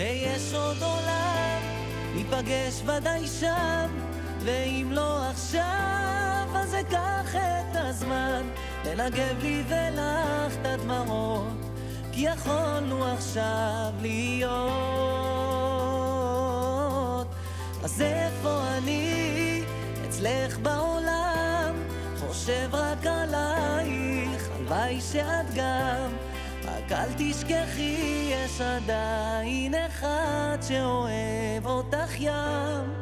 ויש עוד עולם, ניפגש ודאי שם, ואם לא עכשיו, אז אקח את הזמן, לנגב לי ולך את הדמעות, כי יכולנו עכשיו להיות. אז איפה אני, אצלך בעולם, חושב רק עלייך, הלוואי שאת גם. רק אל תשכחי, יש עדיין אחד שאוהב אותך ים.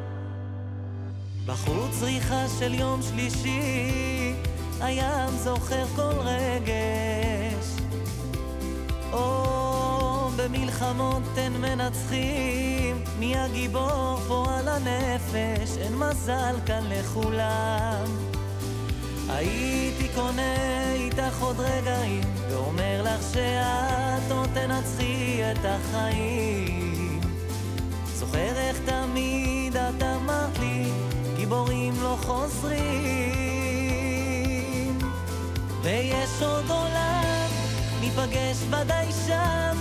בחוץ ריחה של יום שלישי, הים זוכר כל רגש. או במלחמות אין מנצחים, מי הגיבור פה על הנפש, אין מזל כאן לכולם. הייתי קונה איתך עוד רגעים, ואומר לך שאת עוד תנצחי את החיים. זוכר איך תמיד את אמרת לי, גיבורים לא חוזרים. ויש עוד עולם, ניפגש ודאי שם,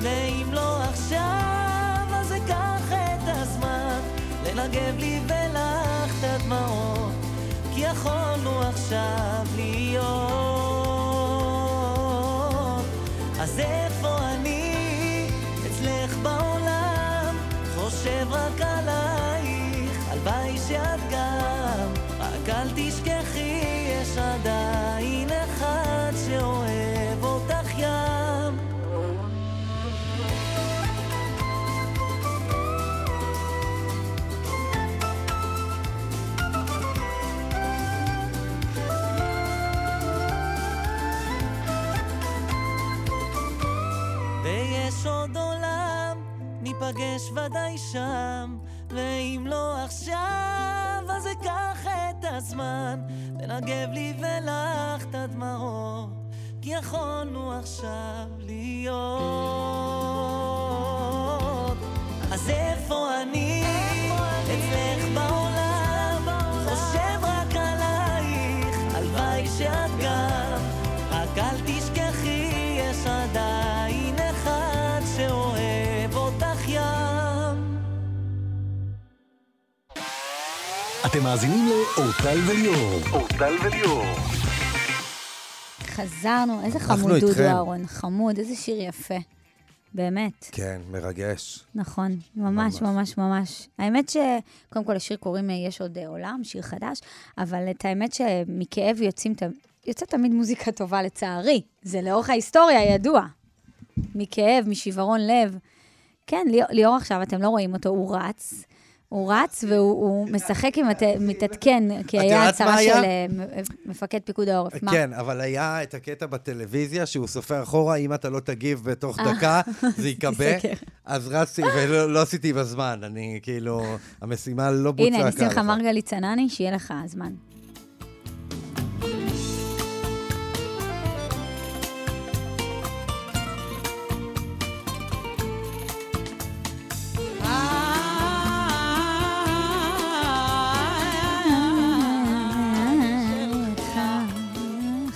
ואם לא עכשיו, אז אקח את הזמן, לנגב לי ולך את הדמעות, יכולנו עכשיו להיות. אז איפה אני, אצלך בעולם, חושב רק עלייך, הלוואי שאת גם, רק אל תשכחי, יש עדיין ניפגש ודאי שם, ואם לא עכשיו, אז אקח את הזמן, לנגב לי ולך את הדמעות, כי יכולנו עכשיו להיות. אז איפה אני, אצלך בעולם, חושב אתם מאזינים לאורטל וליאור. אורטל וליאור. חזרנו, איזה חמוד דודו. אהרון, חמוד, איזה שיר יפה. באמת. כן, מרגש. נכון, ממש, ממש. ממש, ממש. האמת שקודם כל לשיר קוראים אה, יש עוד אה, עולם, שיר חדש, אבל את האמת שמכאב יוצאים, יוצאת תמיד מוזיקה טובה לצערי. זה לאורך ההיסטוריה ידוע. מכאב, משברון לב. כן, ליאור עכשיו, אתם לא רואים אותו, הוא רץ. הוא רץ והוא הוא משחק עם, מתעדכן, כי היה הצהרה? של אה, מ- מפקד פיקוד העורף. כן, אבל היה את הקטע בטלוויזיה שהוא סופר אחורה, אם אתה לא תגיב בתוך אה. דקה, זה. תיסגר. אז רצתי ולא לא עשיתי בזמן, אני כאילו, המשימה לא בוצעה הנה, נשים לך כהלכה. מרגלית צנני, שיהיה לך זמן.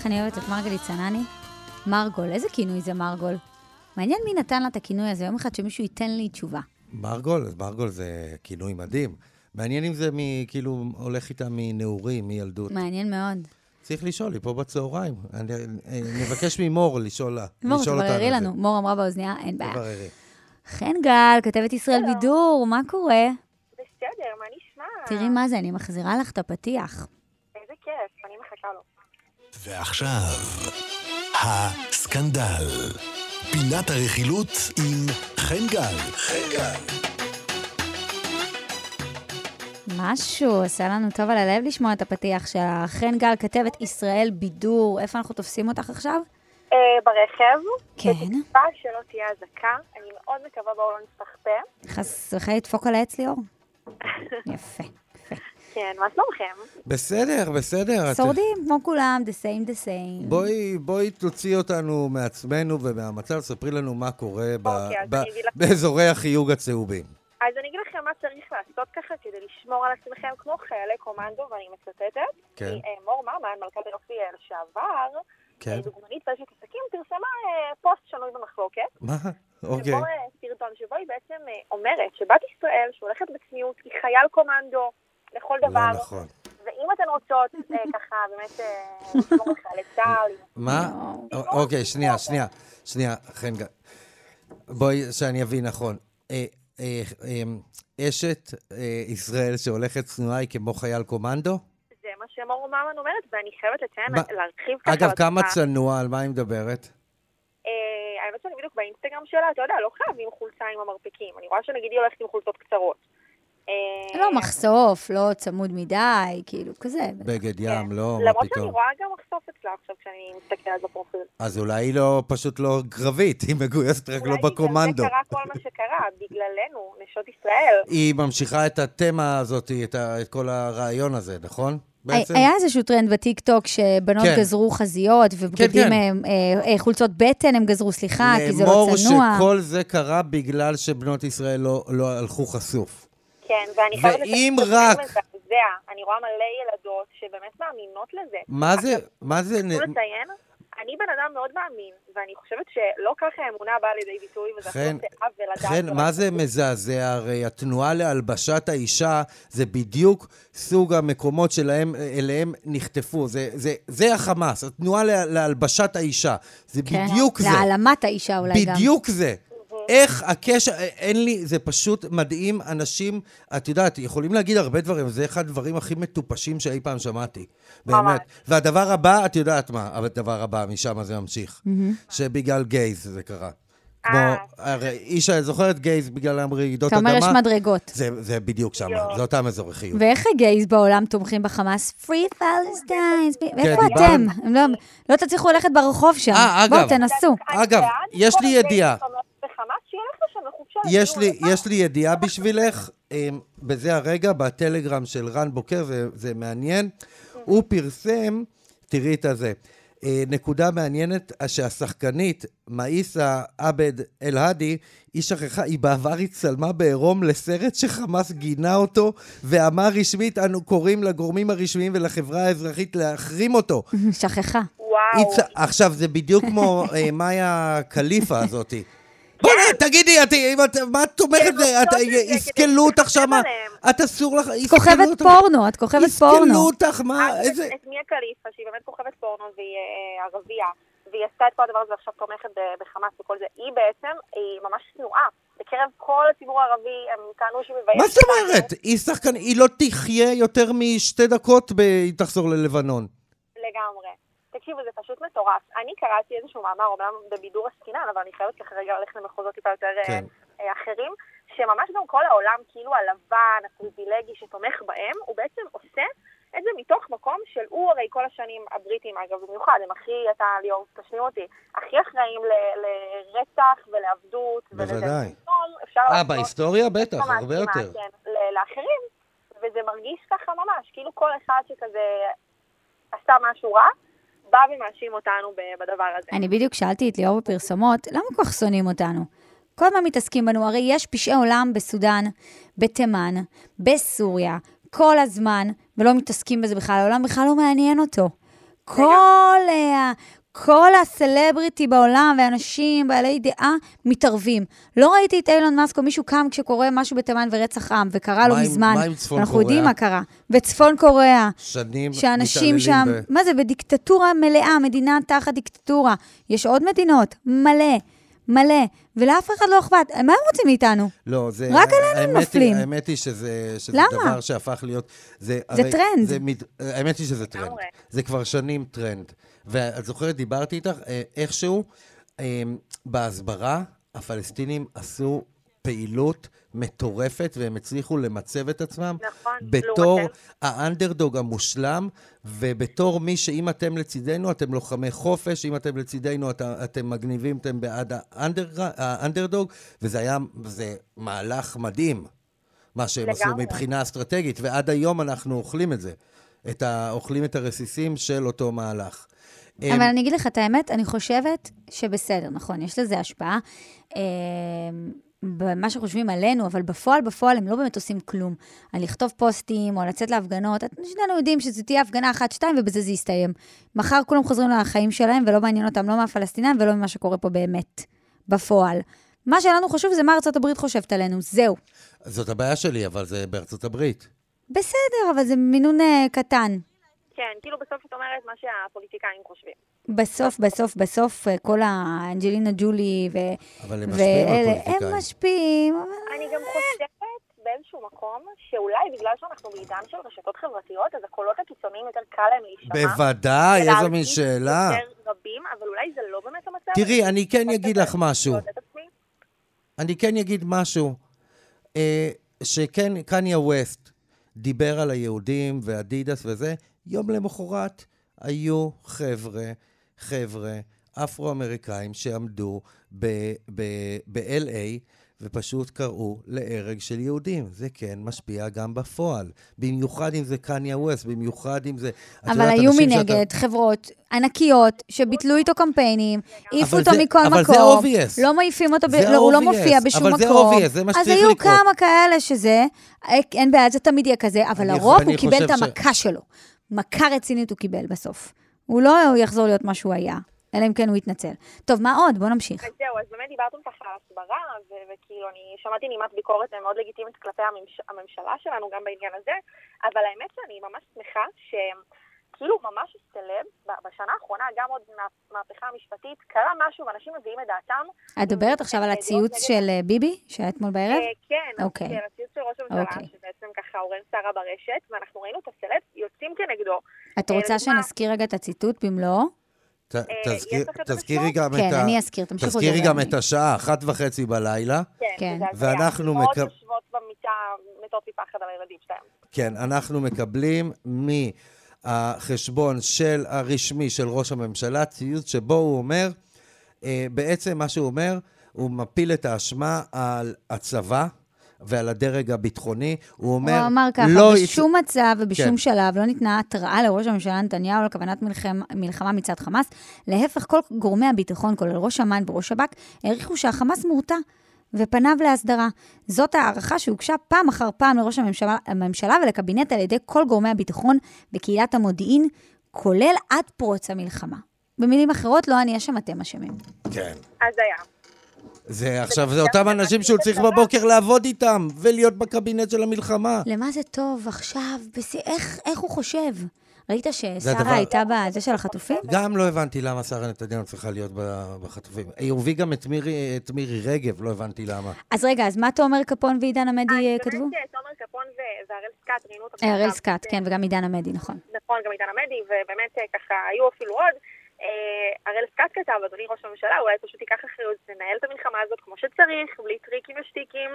איך אני אוהבת את מרגלית צנני. מרגול, איזה כינוי זה מרגול? מעניין מי נתן לה את הכינוי הזה, יום אחד שמישהו ייתן לי תשובה. מרגול, אז מרגול זה כינוי מדהים. מעניין אם זה מ- כאילו הולך איתה מנעורים, מילדות. מעניין מאוד. צריך לשאול, היא פה בצהריים. אני נבקש ממור לשאול לה. מור, תבררי לנו. מור אמרה באוזנייה, אין בעיה. תבררי. חן גל, כתבת ישראל בידור, מה קורה? בסדר, מה נשמע? תראי מה זה, אני מחזירה לך את הפתיח. איזה כיף, אני מחכה לו. ועכשיו, הסקנדל. פינת הרכילות עם חן גל. חן גל. משהו, עושה לנו טוב על הלב לשמוע את הפתיח שלה. חן גל, כתבת ישראל בידור, איפה אנחנו תופסים אותך עכשיו? אה, ברכב. כן. בתקווה שלא תהיה אזעקה. אני מאוד מקווה בואו לא נפתח פה. חס וחלילה לדפוק על העץ ליאור? יפה. כן, מה שלומכם? בסדר, בסדר. שורדים כמו כולם, the same, the same. בואי, בואי תוציא אותנו מעצמנו ומהמצב, ספרי לנו מה קורה ב- אוקיי. באזורי החיוג הצהובים. אז אני אגיד לכם מה צריך לעשות ככה כדי לשמור על עצמכם כמו חיילי קומנדו, ואני מצטטת. כן. אה, מור ממן, מלכת היופי אה, לשעבר, כן. אה, דוגמנית באשת עסקים, פרסמה פוסט שנוי במחלוקת. מה? אוקיי. שבו סרטון שבו היא בעצם אומרת שבת ישראל, שהולכת בצניעות, היא חייל קומנדו לכל דבר. לא נכון. ואם אתן רוצות אה, ככה באמת אה, לשמור על חיילי צה"ל, מה? לא. אוקיי, שנייה, שנייה, שנייה, חן גל. בואי, שאני אבין נכון. אה, אה, אשת ישראל שהולכת צנועה היא כמו חייל קומנדו? זה מה שמור ממן אומרת, ואני חייבת לציין, להרחיב ככה. אגב, כמה. צנוע, על מה היא מדברת? האמת שאני בדיוק באינסטגרם שלה, אתה יודע, לא חייבים חולצה עם המרפקים. אני רואה שנגיד היא הולכת עם חולצות קצרות. אה, לא מחשוף, לא צמוד מדי, כאילו, כזה. בגד ים, לא, מה כן. למרות שאני פתאום. רואה גם מחשוף אצלה עכשיו כשאני מסתכלת בפרופיל. אז אולי היא לא, פשוט לא קרבית, היא מגויסת רק לא אולי בקומנדו. בגלל זה קרה כל מה שקרה, בגללנו, נשות ישראל. היא ממשיכה את התמה הזאת, את, כל הרעיון הזה, נכון? בעצם? היה איזשהו טרנד בטיקטוק שבנות כן. גזרו חזיות, ובגדים, כן. אה, אה, אה, חולצות בטן הם גזרו, סליחה, כי זה לא לאמור צנוע. שכל זה קרה בגלל שבנות ישראל לא, לא הלכו חשוף. כן, ואני חייבת ואם רק- מזעזע. אני רואה מלא ילדות שבאמת מאמינות לזה. מה זה, מה זה, חשוב לציין, אני בן אדם מאוד מאמין, ואני חושבת שלא ככה האמונה באה לידי ביטוי, וזה חן, עוול לדעתי. חן. מה זה מזעזע? הרי התנועה להלבשת האישה זה בדיוק סוג המקומות שלהם, אליהם נחטפו. זה, זה, זה החמאס, התנועה לה- להלבשת האישה. זה כן, בדיוק זה. להעלמת האישה אולי גם. בדיוק זה. איך הקשר, אין לי, זה פשוט מדהים. אנשים, את יודעת, יכולים להגיד הרבה דברים, זה אחד הדברים הכי מטופשים שאי פעם שמעתי. באמת. והדבר הבא, את יודעת מה, הדבר הבא, משם זה ממשיך. שבגלל גייז זה קרה. כמו, אה. הרי איש, זוכרת גייז בגלל רעידות אתה אדמה? אומר, יש מדרגות. זה, זה בדיוק שם. זה אותם אזורי חיוב. ואיך הגייז בעולם תומכים בחמאס? Free Palestine, ואיפה כן, דיברנו. אתם? לא- לא תצליחו ללכת ברחוב שם. אה, בואו. תנסו. אגב, יש לי ידיעה. יש לי, יש לי ידיעה בשבילך, אמ, בזה הרגע, בטלגרם של רן בוקר, זה, זה מעניין. הוא פרסם, תראי את הזה, אה, נקודה מעניינת, שהשחקנית מאיסה עבד אל-האדי, היא שכחה, היא בעבר הצטלמה בעירום לסרט שחמאס גינה אותו, ואמר רשמית, אנו קוראים לגורמים הרשמיים ולחברה האזרחית להחרים אותו. שכחה. וואו. צ- עכשיו, זה בדיוק כמו אה, מאיה קליפה הזאתי. בוא'נה, תגידי, את- אם את- מה את אומרת? הן עושות את- את זה כדי יסכלו אותך שם, עליהם. את אסור לך, את יסכלו כוכבת אותך. פורנו, את כוכבת יסכלו פורנו. אותך, מה, אז איזה... את מיה קליפה, שהיא באמת כוכבת פורנו והיא אה, ערבייה, והיא עשתה את כל הדבר הזה ועכשיו תומכת ב- בחמאס וכל זה, היא בעצם, היא ממש שנואה. בקרב כל הציבור הערבי, הם טענו שהיא מביישת. מה זאת אומרת? היא שחקן, היא לא תחיה יותר משתי דקות ב- היא תחזור ללבנון. לגמרי. תקשיבו, זה פשוט מטורף. אני קראתי איזשהו מאמר, אומנם בבידור עסקינן, אבל אני חייבת ככה רגע ללכת למחוזות טיפה יותר אה, כן. אה, אחרים, שממש גם כל העולם, כאילו הלבן, הפריבילגי שתומך בהם, הוא בעצם עושה את זה מתוך מקום של הוא הרי כל השנים, הבריטים אגב במיוחד, הם הכי, אתה ליאור, תשלים אותי, הכי אחראים ל- לרצח ולעבדות. בוודאי. אה, בהיסטוריה בטח, הרבה יותר. כן, לאחרים, וזה מרגיש ככה ממש, כאילו כל אחד שכזה עשה משהו רע, בא ומאשים אותנו בדבר הזה. אני בדיוק שאלתי את ליאור בפרסומות, למה כל כך שונאים אותנו? כל הזמן מתעסקים בנו, הרי יש פשעי עולם בסודאן, בתימן, בסוריה, כל הזמן, ולא מתעסקים בזה בכלל, העולם בכלל לא מעניין אותו. כל, אה, כל הסלבריטי בעולם ואנשים בעלי דעה מתערבים. לא ראיתי את אילון מאסק או מישהו קם כשקורה משהו בתימן ורצח עם, וקרה לו מזמן. מה עם צפון אנחנו קוריאה? יודעים מה קרה. וצפון קוריאה. שנים שאנשים שם, ב- מה זה, בדיקטטורה מלאה, מדינה תחת דיקטטורה. יש עוד מדינות, מלא, מלא, ולאף אחד לא אכפת. מה הם רוצים מאיתנו? לא, זה... רק עלינו הם נופלים. האמת היא שזה, שזה למה? דבר שהפך להיות... זה, זה טרנד. זה, מת- האמת היא שזה טרנד. זה כבר שנים טרנד. ואת זוכרת, דיברתי איתך, אה, איכשהו, אה, בהסברה, הפלסטינים עשו פעילות מטורפת, והם הצליחו למצב את עצמם נכון, בתור לעומתנו. האנדרדוג המושלם, ובתור מי שאם אתם לצידנו, אתם לוחמי חופש, אם אתם לצידנו, את, אתם מגניבים, אתם בעד ה under, ה underdog, וזה היה, זה מהלך מדהים, מה שהם עשו לגמרי. מבחינה אסטרטגית, ועד היום אנחנו אוכלים את זה. את ה, אוכלים את הרסיסים של אותו מהלך. אבל אמ, אני אגיד לך את האמת, אני חושבת שבסדר, נכון, יש לזה השפעה. אה, במה שחושבים עלינו, אבל בפועל, בפועל הם לא באמת עושים כלום. על לכתוב פוסטים או לצאת להפגנות, שנינו יודעים שזו תהיה הפגנה אחת, שתיים, ובזה זה יסתיים. מחר כולם חוזרים לחיים שלהם, ולא מעניין אותם לא מהפלסטינאים ולא ממה שקורה פה באמת, בפועל. מה שלנו חשוב זה מה ארצות הברית חושבת עלינו, זהו. זאת הבעיה שלי, אבל זה בארצות הברית. בסדר, אבל זה מינון אה, קטן. כן, כאילו בסוף את אומרת מה שהפוליטיקאים חושבים. בסוף, בסוף, בסוף, אה, כל האנג'לינה ג'ולי ו... אבל הם משפיעים על פוליטיקאים. הם משפיעים, אבל... אני גם חושבת באיזשהו מקום, שאולי בגלל שאנחנו בעידן של רשתות חברתיות, אז הקולות הקיצוניים יותר קל להם להישמע. בוודאי, איזו מין שאלה. יותר רבים, אבל אולי זה לא באמת המצב. תראי, אני כן אגיד לך משהו. אני כן אגיד משהו. אה, שכן, קניה ווסט דיבר על היהודים ואדידס וזה, יום למחרת היו חבר'ה, חבר'ה אפרו-אמריקאים שעמדו ב-LA ופשוט קראו להרג של יהודים. זה כן משפיע גם בפועל. במיוחד אם זה קניה ווסט, במיוחד אם זה... את אבל יודעת, היו מנגד שאתה- חברות ענקיות שביטלו איתו קמפיינים, העיפו אבל אותו זה- מכל אבל זה מקום, obvious. לא מעיפים אותו, ב- זה לא, הוא לא מופיע בשום אבל זה מקום. obvious, זה מה אז שצריך היו לקרות. כמה כאלה שזה, אה, אין בעיה, זה תמיד יהיה כזה, אבל אני- לרוב אני הוא קיבל את ש- המכה שלו. מכה רצינית הוא קיבל בסוף. הוא לא יחזור להיות מה שהוא היה, אלא אם כן הוא יתנצל. טוב, מה עוד? בוא נמשיך. אז זהו, אז באמת דיברתם ככה על הסברה, וכאילו אני שמעתי נימת ביקורת מאוד לגיטימית כלפי הממש- הממשלה שלנו גם בעניין הזה, אבל האמת שאני ממש שמחה שכאילו ממש סלב, ב- בשנה האחרונה, גם עוד מה- מהפכה המשפטית, קרה משהו ואנשים מביאים את דעתם. את מדברת עכשיו על הציוץ של אה, ביבי, שהיה אתמול בערב? אה, כן, אוקיי. כן, הציוץ של ראש הממשלה, אוקיי. שבעצם ככה עורר סערה ברשת, ואנחנו ראינו את הסלב יוצאים כנגדו. את רוצה שנזכיר רגע את הציטוט במלואו? תזכירי? גם כן, את ה... אני אזכיר, תמשיכו תזכירי גם את השעה, אחת וחצי בלילה. כן, כן. ואנחנו אמהות מקב- יושבות במיטה, מתות מפחד על הילדים שלהם. כן, אנחנו מקבלים מהחשבון של הרשמי של ראש הממשלה ציוץ שבו הוא אומר, אה, בעצם מה שהוא אומר, הוא מפיל את האשמה על הצבא ועל הדרג הביטחוני. הוא אומר, הוא אמר ככה, לא בשום מצב ובשום כן. שלב לא ניתנה התראה לראש הממשלה נתניהו על כוונת מלחמה, מלחמה מצד חמאס. להפך, כל גורמי הביטחון, כולל ראש אמ"ן וראש שב"כ, העריכו שהחמאס מורתע ופניו להסדרה. זאת הערכה שהוגשה פעם אחר פעם לראש הממשלה, הממשלה ולקבינט על ידי כל גורמי הביטחון וקהילת המודיעין, כולל עד פרוץ המלחמה. במילים אחרות, לא אני אשם, אתם אשמים. כן. הזיה. זה עכשיו, זה אותם אנשים שהוא צריך בבוקר לעבוד איתם ולהיות בקבינט של המלחמה. למה זה טוב עכשיו? בס... איך, איך הוא חושב? ראית ששרה הייתה בזה של החטופים? גם לא הבנתי למה שרה נתניהו צריכה להיות בחטופים. היא הוביל גם את מירי, את מירי רגב, לא הבנתי למה. אז רגע, אז מה תומר קפון ועידן עמדי אה, אז כתבו? באמת אה, תומר קפון והראל סקאט ראיינו אותם. אה, הראל. סקאט, כן, וגם עידן עמדי, נכון. נכון, גם עידן עמדי, ובאמת אה, ככה היו אפילו עוד. אה, הראל סקאט כתב, אדוני ראש הממשלה, אולי פשוט ייקח אחריות, לנהל את המלחמה הזאת כמו שצריך, בלי טריקים ושטיקים,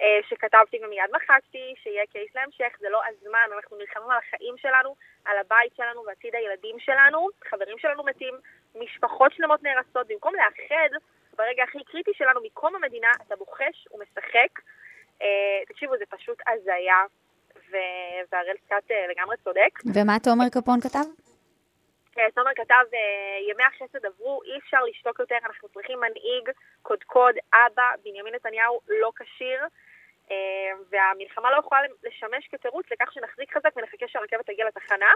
אה, שכתבתי ומיד מחקתי, שיהיה case להמשך, זה לא הזמן, אנחנו נלחמים על החיים שלנו, על הבית שלנו ועתיד הילדים שלנו, חברים שלנו מתים, משפחות שלמות נהרסות, במקום לאחד ברגע הכי קריטי שלנו מקום המדינה, אתה בוחש ומשחק. אה, תקשיבו, זה פשוט הזיה, והראל סקאט לגמרי צודק. ומה תומר קפון כתב? אה, תומר כתב, אה, ימי החסד עברו, אי אפשר לשתוק יותר, אנחנו צריכים מנהיג, קודקוד, אבא, בנימין נתניהו לא כשיר, אה, והמלחמה לא יכולה לשמש כתירוץ לכך שנחזיק חזק ונחכה שהרכבת תגיע לתחנה,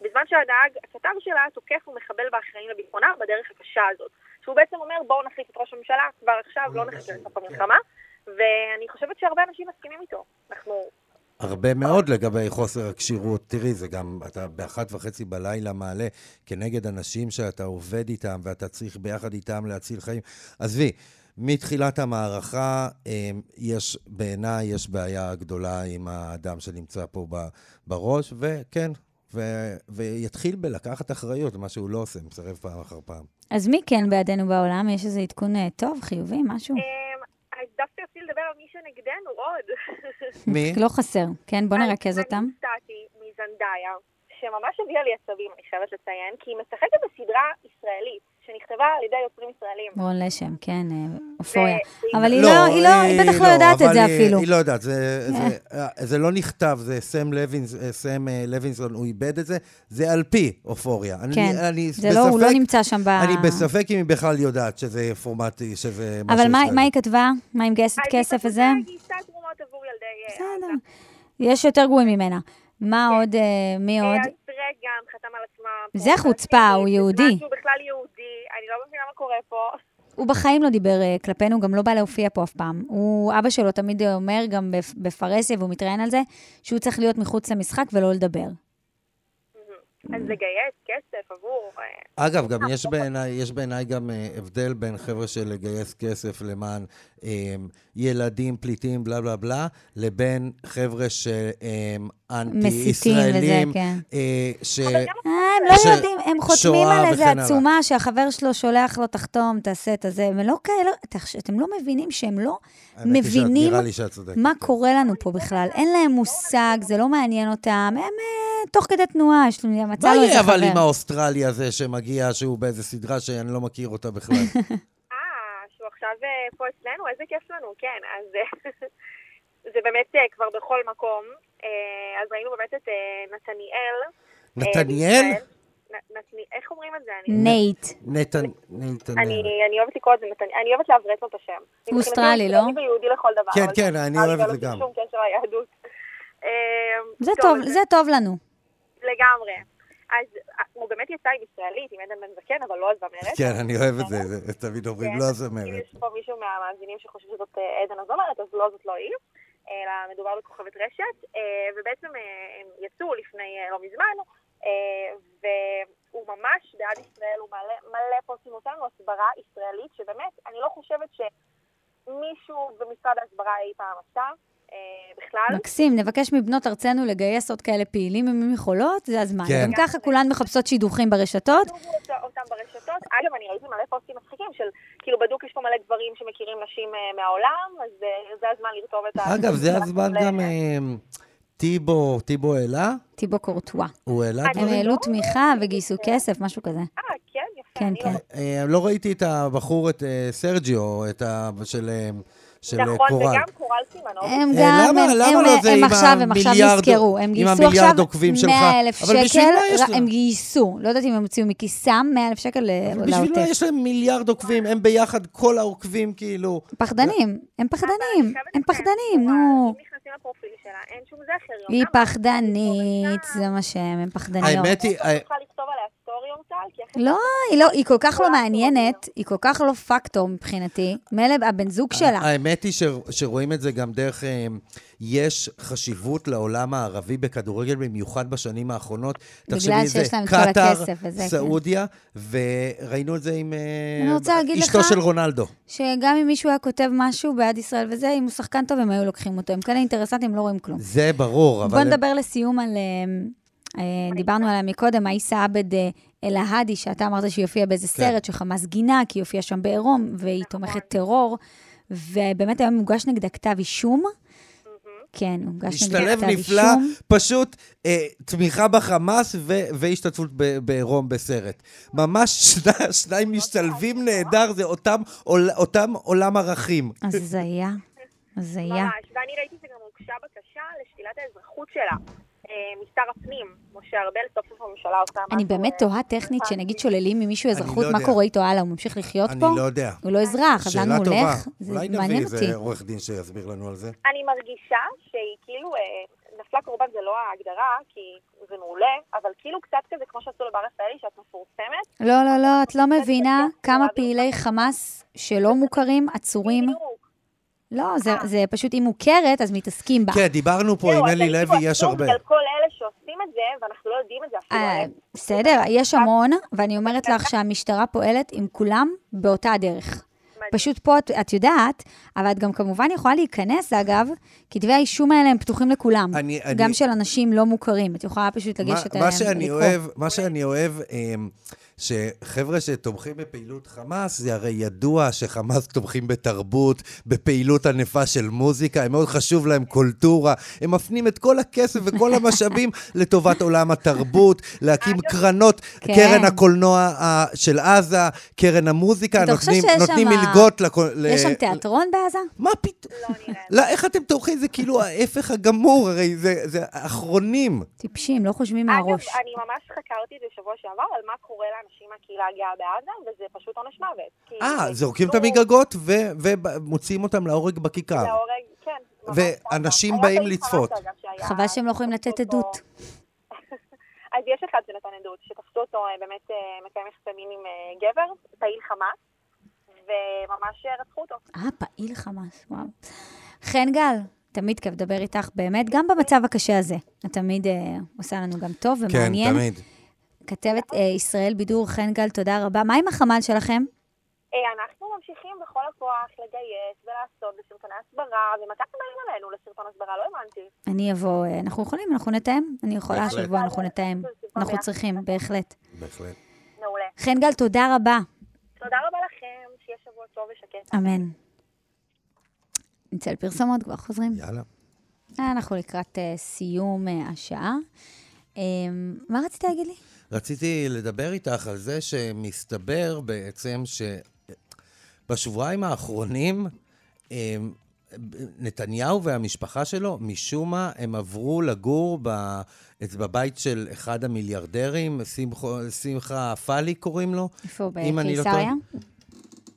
בזמן שהנהג, הכתב שלה, תוקף ומחבל באחראים לביטחונה בדרך הקשה הזאת. שהוא בעצם אומר, בואו נחליף את ראש הממשלה כבר עכשיו, לא נחכה לסוף המלחמה, ואני חושבת שהרבה אנשים מסכימים איתו. אנחנו הרבה מאוד לגבי חוסר הכשירות. תראי, זה גם, אתה באחת וחצי בלילה מעלה כנגד אנשים שאתה עובד איתם ואתה צריך ביחד איתם להציל חיים. עזבי, מתחילת המערכה, אמ, יש, בעיניי, יש בעיה גדולה עם האדם שנמצא פה בראש, וכן, ו- ויתחיל בלקחת אחריות, מה שהוא לא עושה, מסרב פעם אחר פעם. אז מי כן בעדינו בעולם? יש איזה עדכון אה, טוב, חיובי, משהו? אמ, אז דווקא רציתי לדבר על מי שנגדנו עוד. מי? לא חסר. כן, בוא נרכז אותם. אני הופתעתי מזנדאיה, שממש הביאה לי עצבים, אני חייבת לציין, כי היא משחקת בסדרה ישראלית, שנכתבה על ידי יוצרים ישראלים. רון לשם, כן, אה, אופוריה. אבל היא לא, היא לא, היא בטח לא יודעת את זה היא- אפילו. היא לא יודעת, זה, זה, זה לא נכתב, זה סם, אה, לוינסון, הוא איבד את זה, זה על פי אופוריה. אני, כן, אני זה לא, הוא לא נמצא שם ב... אני בספק אם היא בכלל יודעת שזה פורמטי, שזה משהו אבל מה- היא כתבה? מה עם גייסת אז היא כסף פשוט וזה? גייסה תרומות עבור ילדי... אה, בסדר. יש יותר גרועים ממנה. מה עוד? אה, מי אה, עוד? אז דרג גם חתם על עצמה. זה חוצפה, הוא יהודי. שהוא בכלל יהודי, לא מבינה מה קורה פה. הוא בחיים לא דיבר אה, כלפינו, גם לא בא להופיע פה אף פעם. הוא, אבא שלו תמיד אומר, גם בפ- בפרהסיה, והוא מתראיין על זה, שהוא צריך להיות מחוץ למשחק ולא לדבר. אז לגייס כסף עבור... אה, אגב, גם יש בעיניי, יש בעיניי גם אה, הבדל בין חבר'ה של לגייס כסף למען אה, ילדים, פליטים, בלה בלה בלה, לבין חבר'ה שהם מסיתים וזה, אנטי-ישראלים, כן. אה, ש... אבל גם אה, הם לא ש- יודעים, הם חותמים על איזה וכן הלאה. עצומה שהחבר שלו שולח לו, תחתום, תעשה את הזה, הם לא כאלה, אתם לא מבינים שהם לא מבינים. מה קורה לנו פה בכלל. אין להם מושג, זה לא מעניין אותם, הם אה, תוך כדי תנועה, יש לנו, מצא מה לו איזה יהיה חבר. אבל עם האוסטרלי הזה שמגיע, שהוא באיזה סדרה שאני לא מכיר אותה בכלל? אה, שהוא עכשיו אה, פה אצלנו, איזה כיף לנו, כן. אז אה, זה באמת כבר בכל מקום. אז ראינו באמת את נתניאל. אה, נתניאל? נתני- איך אומרים את זה? Nate. נתן... נתנאל. אני אני אוהבת לקרוא את זה, אני אוהבת לעברת לו את השם. הוא אוסטרלי, לא? אני ויהודי לכל דבר. כן, כן, אני אוהב את ולא זה גם. שום קשר ליהדות. אה, זה טוב, לנו. לגמרי. אז אה, הוא באמת יצא עם ישראלית, עם עדן בן זקן, אבל לא הזמרת. כן, אני אוהב את זה, זה- תמיד אומרים, כן, לא אם הזמרת. יש פה מישהו מהמאזינים שחושב שזאת אה, עדן הזמרת, אז לא, זאת לא היא, אלא מדובר בכוכבת רשת, אה, ובעצם אה, הם יצאו לפני אה, לא מזמן, אה, והוא ממש בעד ישראל, הוא מלא, מלא פוסטים אותנו, הסברה ישראלית, שבאמת, אני לא חושבת שמישהו במשרד ההסברה אי פעם עשה, אה, בכלל. מקסים, נבקש מבנות ארצנו לגייס עוד כאלה פעילים אם הם יכולות, זה הזמן. כן. גם ככה כולן מחפשות שידוכים ברשתות. אותם ברשתות. אגב, אני ראיתי מלא פוסטים מצחיקים של, כאילו בדוק יש פה מלא גברים שמכירים נשים אה, מהעולם, אז אה, זה הזמן לרתום את ה... אגב, זה הזמן גם... אה, טיבו, טיבו העלה? טיבו קורטואה. הוא העלה אני הם דברים? העלו תמיכה וגייסו כסף, משהו כזה. אה, כן, יפה. כן, כן. לא- אה, לא ראיתי את הבחור, את אה, סרג'יו, את ה... של אה, של אה, נכון, קורל. וגם קורל סימנוב. הם אה, גם, למה- הם, למה הם, לא זה הם עכשיו, הם עכשיו נזכרו. הם עם גייסו המיליארד עכשיו עוקבים שלך? 100 אלף אבל בשביל שקל, מה יש להם? הם גייסו. לא יודעת אם הם הוציאו מכיסם 100 אלף שקל ל- בשביל מה לעוטף. יש להם מיליארד עוקבים? הם ביחד, כל העוקבים כאילו... פחדנים, הם פחדנים, הם פחדנים, נו. אם נכנסים לפרופיל שלה, אין שום זכר. היא פחדנית, זה מה שהם, הם פחדניות. האמת היא... אני צריכה לכתוב עליה סטורי אורטל, כי אחרי לא, היא לא, היא כל כך לא מעניינת, היא כל כך לא פקטור מבחינתי. מילא הבן זוג שלה. האמת היא ש- שרואים את זה גם דרך... אה, יש חשיבות לעולם הערבי בכדורגל, במיוחד בשנים האחרונות. בגלל שיש זה להם את כל קטאר, הכסף וזה, כן. סעודיה, וראינו את זה עם אה, אני רוצה להגיד אשתו לך- של רונלדו. שגם אם מישהו היה כותב משהו בעד ישראל וזה, אם הוא שחקן טוב, הם היו לוקחים אותו. הם כאלה אינטרסנטים, לא רואים כלום. זה ברור, אבל... בוא נדבר לסיום על... אה, אה, דיברנו עליה מקודם, עיסא עבד אה, אל-ההדי, שאתה אמרת שהיא הופיעה באיזה כן. סרט שחמאס גינה, כי היא הופיעה שם בעירום, והיא תומכת טרור, ובאמת היום מוגש נגדה כתב אישום. כן, מוגש נגדה משתלב כתב נפלא, אישום. פשוט אה, תמיכה בחמאס ו- והשתתפות ב- בעירום בסרט. ממש שני- שניים משתלבים נהדר, זה אותם, עול, אותם עולם ערכים. הזיה, הזיה. ממש, ואני ראיתי שגם הוגשה בקשה לשלילת האזרחות שלה משר הפנים, משה ארבל, סוף סוף הממשלה עושה משהו. אני באמת אה, תוהה טכנית, שנגיד שוללים ממישהו אני אזרחות, לא מה. קורה איתו הלאה? הוא ממשיך לחיות אני פה? לא יודע. הוא לא אזרח, אז לאן שאלה הוא טובה. הולך? זה אולי מעניין נביא אותי. איזה עורך דין שיסביר לנו על זה. אני מרגישה שהיא כאילו, אה, נפלה קורבן זה לא ההגדרה, כי זה מעולה, אבל כאילו קצת כזה כמו שעשו לבר רפאלי, שאת מפורסמת. לא, לא, לא, את לא מבינה כמה פעילי חמאס שלא מוכרים, עצורים. לא, זה, זה פשוט, היא מוכרת, אז מתעסקים בה. כן, דיברנו פה זהו, עם אז אלי כאילו לוי, יש הרבה. על כל אלה שעושים את זה, ואנחנו לא יודעים את זה אפילו. אה. בסדר, יש המון, ואני אומרת לך שהמשטרה פועלת עם כולם באותה הדרך. פשוט פה את, את יודעת, אבל את גם כמובן יכולה להיכנס, אגב, כתבי האישום האלה הם פתוחים לכולם. אני- גם אני- של אנשים לא מוכרים. את יכולה פשוט מה- לגשת מה אליהם שאני ולקרוא. אוהב, מה שאני אוהב, אמ, שחבר'ה שתומכים בפעילות חמאס, זה הרי ידוע שחמאס תומכים בתרבות, בפעילות ענפה של מוזיקה, הם מאוד חשוב להם קולטורה, הם מפנים את כל הכסף וכל המשאבים לטובת עולם התרבות, להקים קרנות, כן. קרן הקולנוע ה- של עזה, קרן המוזיקה, נותנים נותנים שם- מלגות לכל... יש שם ל- תיאטרון בעזה? מה פתאום? לא נראה. לא, איך אתם תומכים? זה כאילו ההפך הגמור, הרי זה זה האחרונים. טיפשים, לא חושבים אגב, מהראש. אני ממש חקרתי את זה שבוע שעבר, על מה קורה לאנשים מהקהילה הגאה בעזה, וזה פשוט עונש מוות. אה, זה זורקים את המגגות ומוציאים אותם להורג בכיכר. להורג, כן. ואנשים. באים לצפות. חבל שהם לא יכולים לתת עדות. אז יש אחד שנתן עדות, שתפסו אותו אה, באמת אה, מקיים יחסי מין עם אה, גבר, פעיל חמאס, וממש רצחו אותו. אה, פעיל חמאס, וואו. חן גל, תמיד כיף לדבר איתך, באמת, גם במצב הקשה הזה. את תמיד אה, עושה לנו גם טוב כן, ומעניין. תמיד. כתבת אה, ישראל בידור, חן גל, תודה רבה. מה עם החמ"ל שלכם? אה, אנחנו ממשיכים בכל הכוח לגייס ולעשות בסרטוני הסברה, ומתי אתם באים אלינו לסרטון הסברה? לא הבנתי. אני אבוא, אה, אנחנו יכולים, אנחנו נתאם. אני יכולה. השבוע, אנחנו נתאם. אנחנו צריכים, בהחלט. בהחלט. מעולה. חן גל, תודה רבה. תודה רבה לכם, שיהיה שבוע טוב ושקט. אמן. נצא לפרסומות, כבר חוזרים. יאללה. אנחנו לקראת סיום השעה. מה רצית להגיד לי? רציתי לדבר איתך על זה שמסתבר בעצם שבשבועיים האחרונים, הם, נתניהו והמשפחה שלו, משום מה, הם עברו לגור ב, בבית של אחד המיליארדרים, שמחו, שמחה פאלי קוראים לו. איפה, אם אני לא.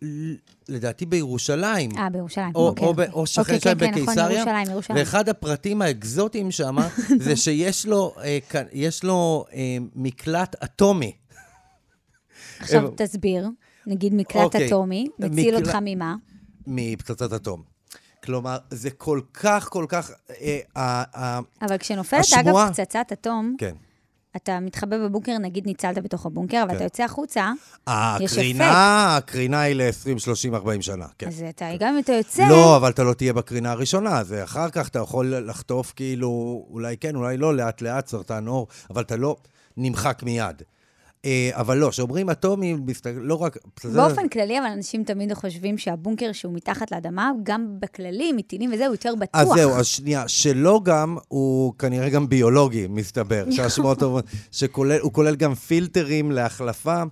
בקיסריה? לדעתי בירושלים. אה, בירושלים. או, אוקיי. או, ב- או שכן אוקיי, שלהם כן, כן, נכון, בקיסריה. ירושלים, ירושלים. ואחד הפרטים האקזוטיים שם, זה שיש לו, אה, יש לו אה, מקלט אטומי. עכשיו אה, תסביר. נגיד מקלט אוקיי. אטומי, מציל מקלט- אותך ממה? מפצצת אטום. כלומר, זה כל כך, כל כך... אה, אה, אבל כשנופלת, השמועה- אגב, פצצת אטום, כן. אתה מתחבא בבונקר, נגיד ניצלת בתוך הבונקר, אבל כן. אתה יוצא החוצה, יש הקרינה, הקרינה היא ל-20, 30, 40 שנה, כן. אז אתה, גם אם אתה יוצא... לא, אבל אתה לא תהיה בקרינה הראשונה, זה אחר כך אתה יכול לחטוף כאילו, אולי כן, אולי לא, לאט-לאט, סרטן עור, אבל אתה לא נמחק מיד. אה, אבל לא, כשאומרים אטומי, לא רק... באופן כללי, אבל אנשים תמיד חושבים שהבונקר שהוא מתחת לאדמה, גם בכללי, מטילים וזה, הוא יותר בטוח. אז זהו, אז שנייה, שלא גם, הוא כנראה גם ביולוגי, מסתבר, שהשמועות אומרות, שהוא כולל גם פילטרים להחלפה,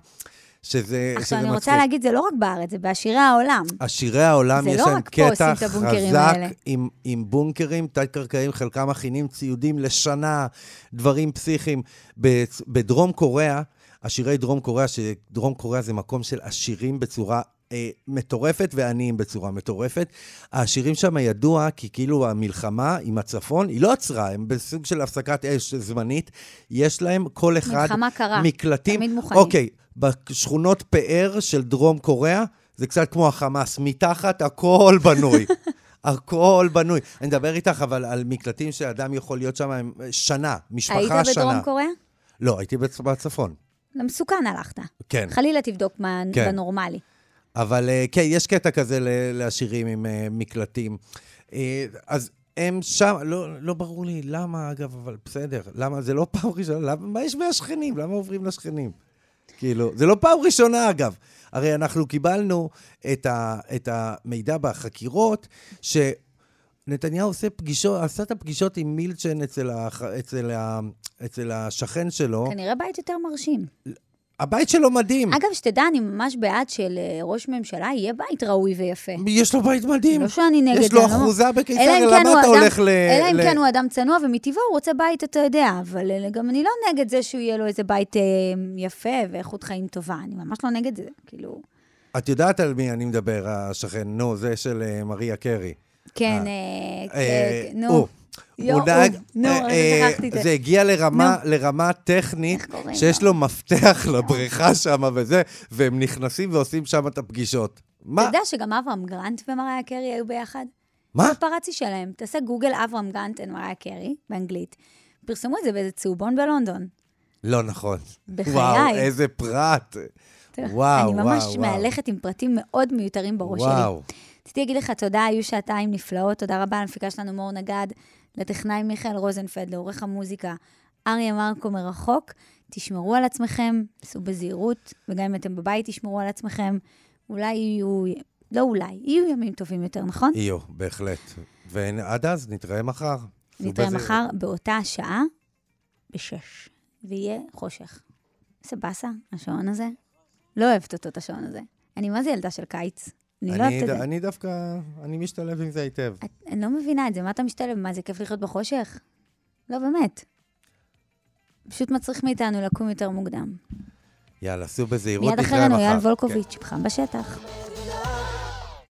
שזה עכשיו, אני רוצה מצחיק. להגיד, זה לא רק בארץ, זה בעשירי העולם. עשירי העולם יש לא להם קטע חזק. עם, עם בונקרים תת-קרקעיים, חלקם מכינים ציודים לשנה, דברים פסיכיים. בדרום קוריאה, עשירי דרום קוריאה, שדרום קוריאה זה מקום של עשירים בצורה אה, מטורפת ועניים בצורה מטורפת. העשירים שם ידוע כי כאילו המלחמה עם הצפון, היא לא עצרה, הם בסוג של הפסקת אש זמנית. יש להם כל אחד מלחמה קרה. מקלטים. תמיד מוכנים. אוקיי, בשכונות פאר של דרום קוריאה, זה קצת כמו החמאס, מתחת הכל בנוי. הכל בנוי. אני מדבר איתך, אבל על מקלטים שאדם יכול להיות שם שנה, משפחה היית שנה. בדרום קוריאה? לא, הייתי בצ- בצפון. למסוכן הלכת. כן. חלילה תבדוק מה כן. בנורמלי. אבל אה, כן, יש קטע כזה לעשירים עם אה, מקלטים. אה, אז הם שם, לא, לא ברור לי למה, אגב, אבל בסדר. למה, זה לא פעם ראשונה, למה, מה יש מהשכנים? למה עוברים לשכנים? כאילו, זה לא פעם ראשונה, אגב. הרי אנחנו קיבלנו את, ה, את המידע בחקירות, שנתניהו עושה פגישות, עשה את הפגישות עם מילצ'ן אצל, הח, אצל, ה, אצל השכן שלו. כנראה בית יותר מרשים. הבית שלו מדהים. אגב, שתדע, אני ממש בעד שלראש ממשלה יהיה בית ראוי ויפה. יש לו בית מדהים. לא שאני נגד יש לו לא- אחוזה אלא בקיסריה, כן למה הוא אתה אדם- הולך ל... אלא אם ל- כן הוא אדם צנוע, ומטבעו הוא רוצה בית, אתה יודע, אבל אה, גם אני לא נגד זה שהוא יהיה לו איזה בית אה, יפה ואיכות חיים טובה. אני ממש לא נגד זה, כאילו... את יודעת על מי אני מדבר, השכן, נו, זה של אה, מריה קרי. כן, אה, אה, אה, נו. הוא. הוא נהג- זה. הגיע לרמה, טכנית, שיש לו? מפתח לבריכה שם וזה, והם נכנסים ועושים שם את הפגישות. אתה מה? יודע שגם אברהם גרנט ומריה קרי היו ביחד? מה? הפרצי שלהם. תעשה גוגל אברהם גרנט ומריה קרי, באנגלית. פרסמו את זה באיזה צהובון בלונדון. לא נכון. בחיי. וואו, איזה פרט. וואו, אני ממש וואו, מהלכת עם פרטים מאוד מיותרים בראש שלי. וואו. רציתי להגיד לך תודה, היו שעתיים נפלאות. תודה רבה למפיקה שלנו מור נגד, לטכנאי מיכאל רוזנפלד, לעורך המוזיקה אריה מרקו מרחוק. תשמרו על עצמכם, סעו בזהירות, וגם אם אתם בבית, תשמרו על עצמכם. אולי יהיו, לא אולי, יהיו ימים טובים יותר, נכון? יהיו, בהחלט. ועד אז, נתראה מחר. נתראה בזה- מחר באותה השעה, בשש, ויהיה חושך. איזה באסה, השעון הזה. לא אוהבת אותו, את השעון הזה. אני מה זה ילדה של קיץ? אני לא אני ד- זה. אני דווקא, אני משתלב עם זה היטב. את- אני לא מבינה את זה, מה אתה משתלב? מה, זה כיף לחיות בחושך? לא, באמת. פשוט מצריך מאיתנו לקום יותר מוקדם. יאללה, סעו בזהירות, מיד אחרינו. אייל כן. וולקוביץ', חם בשטח.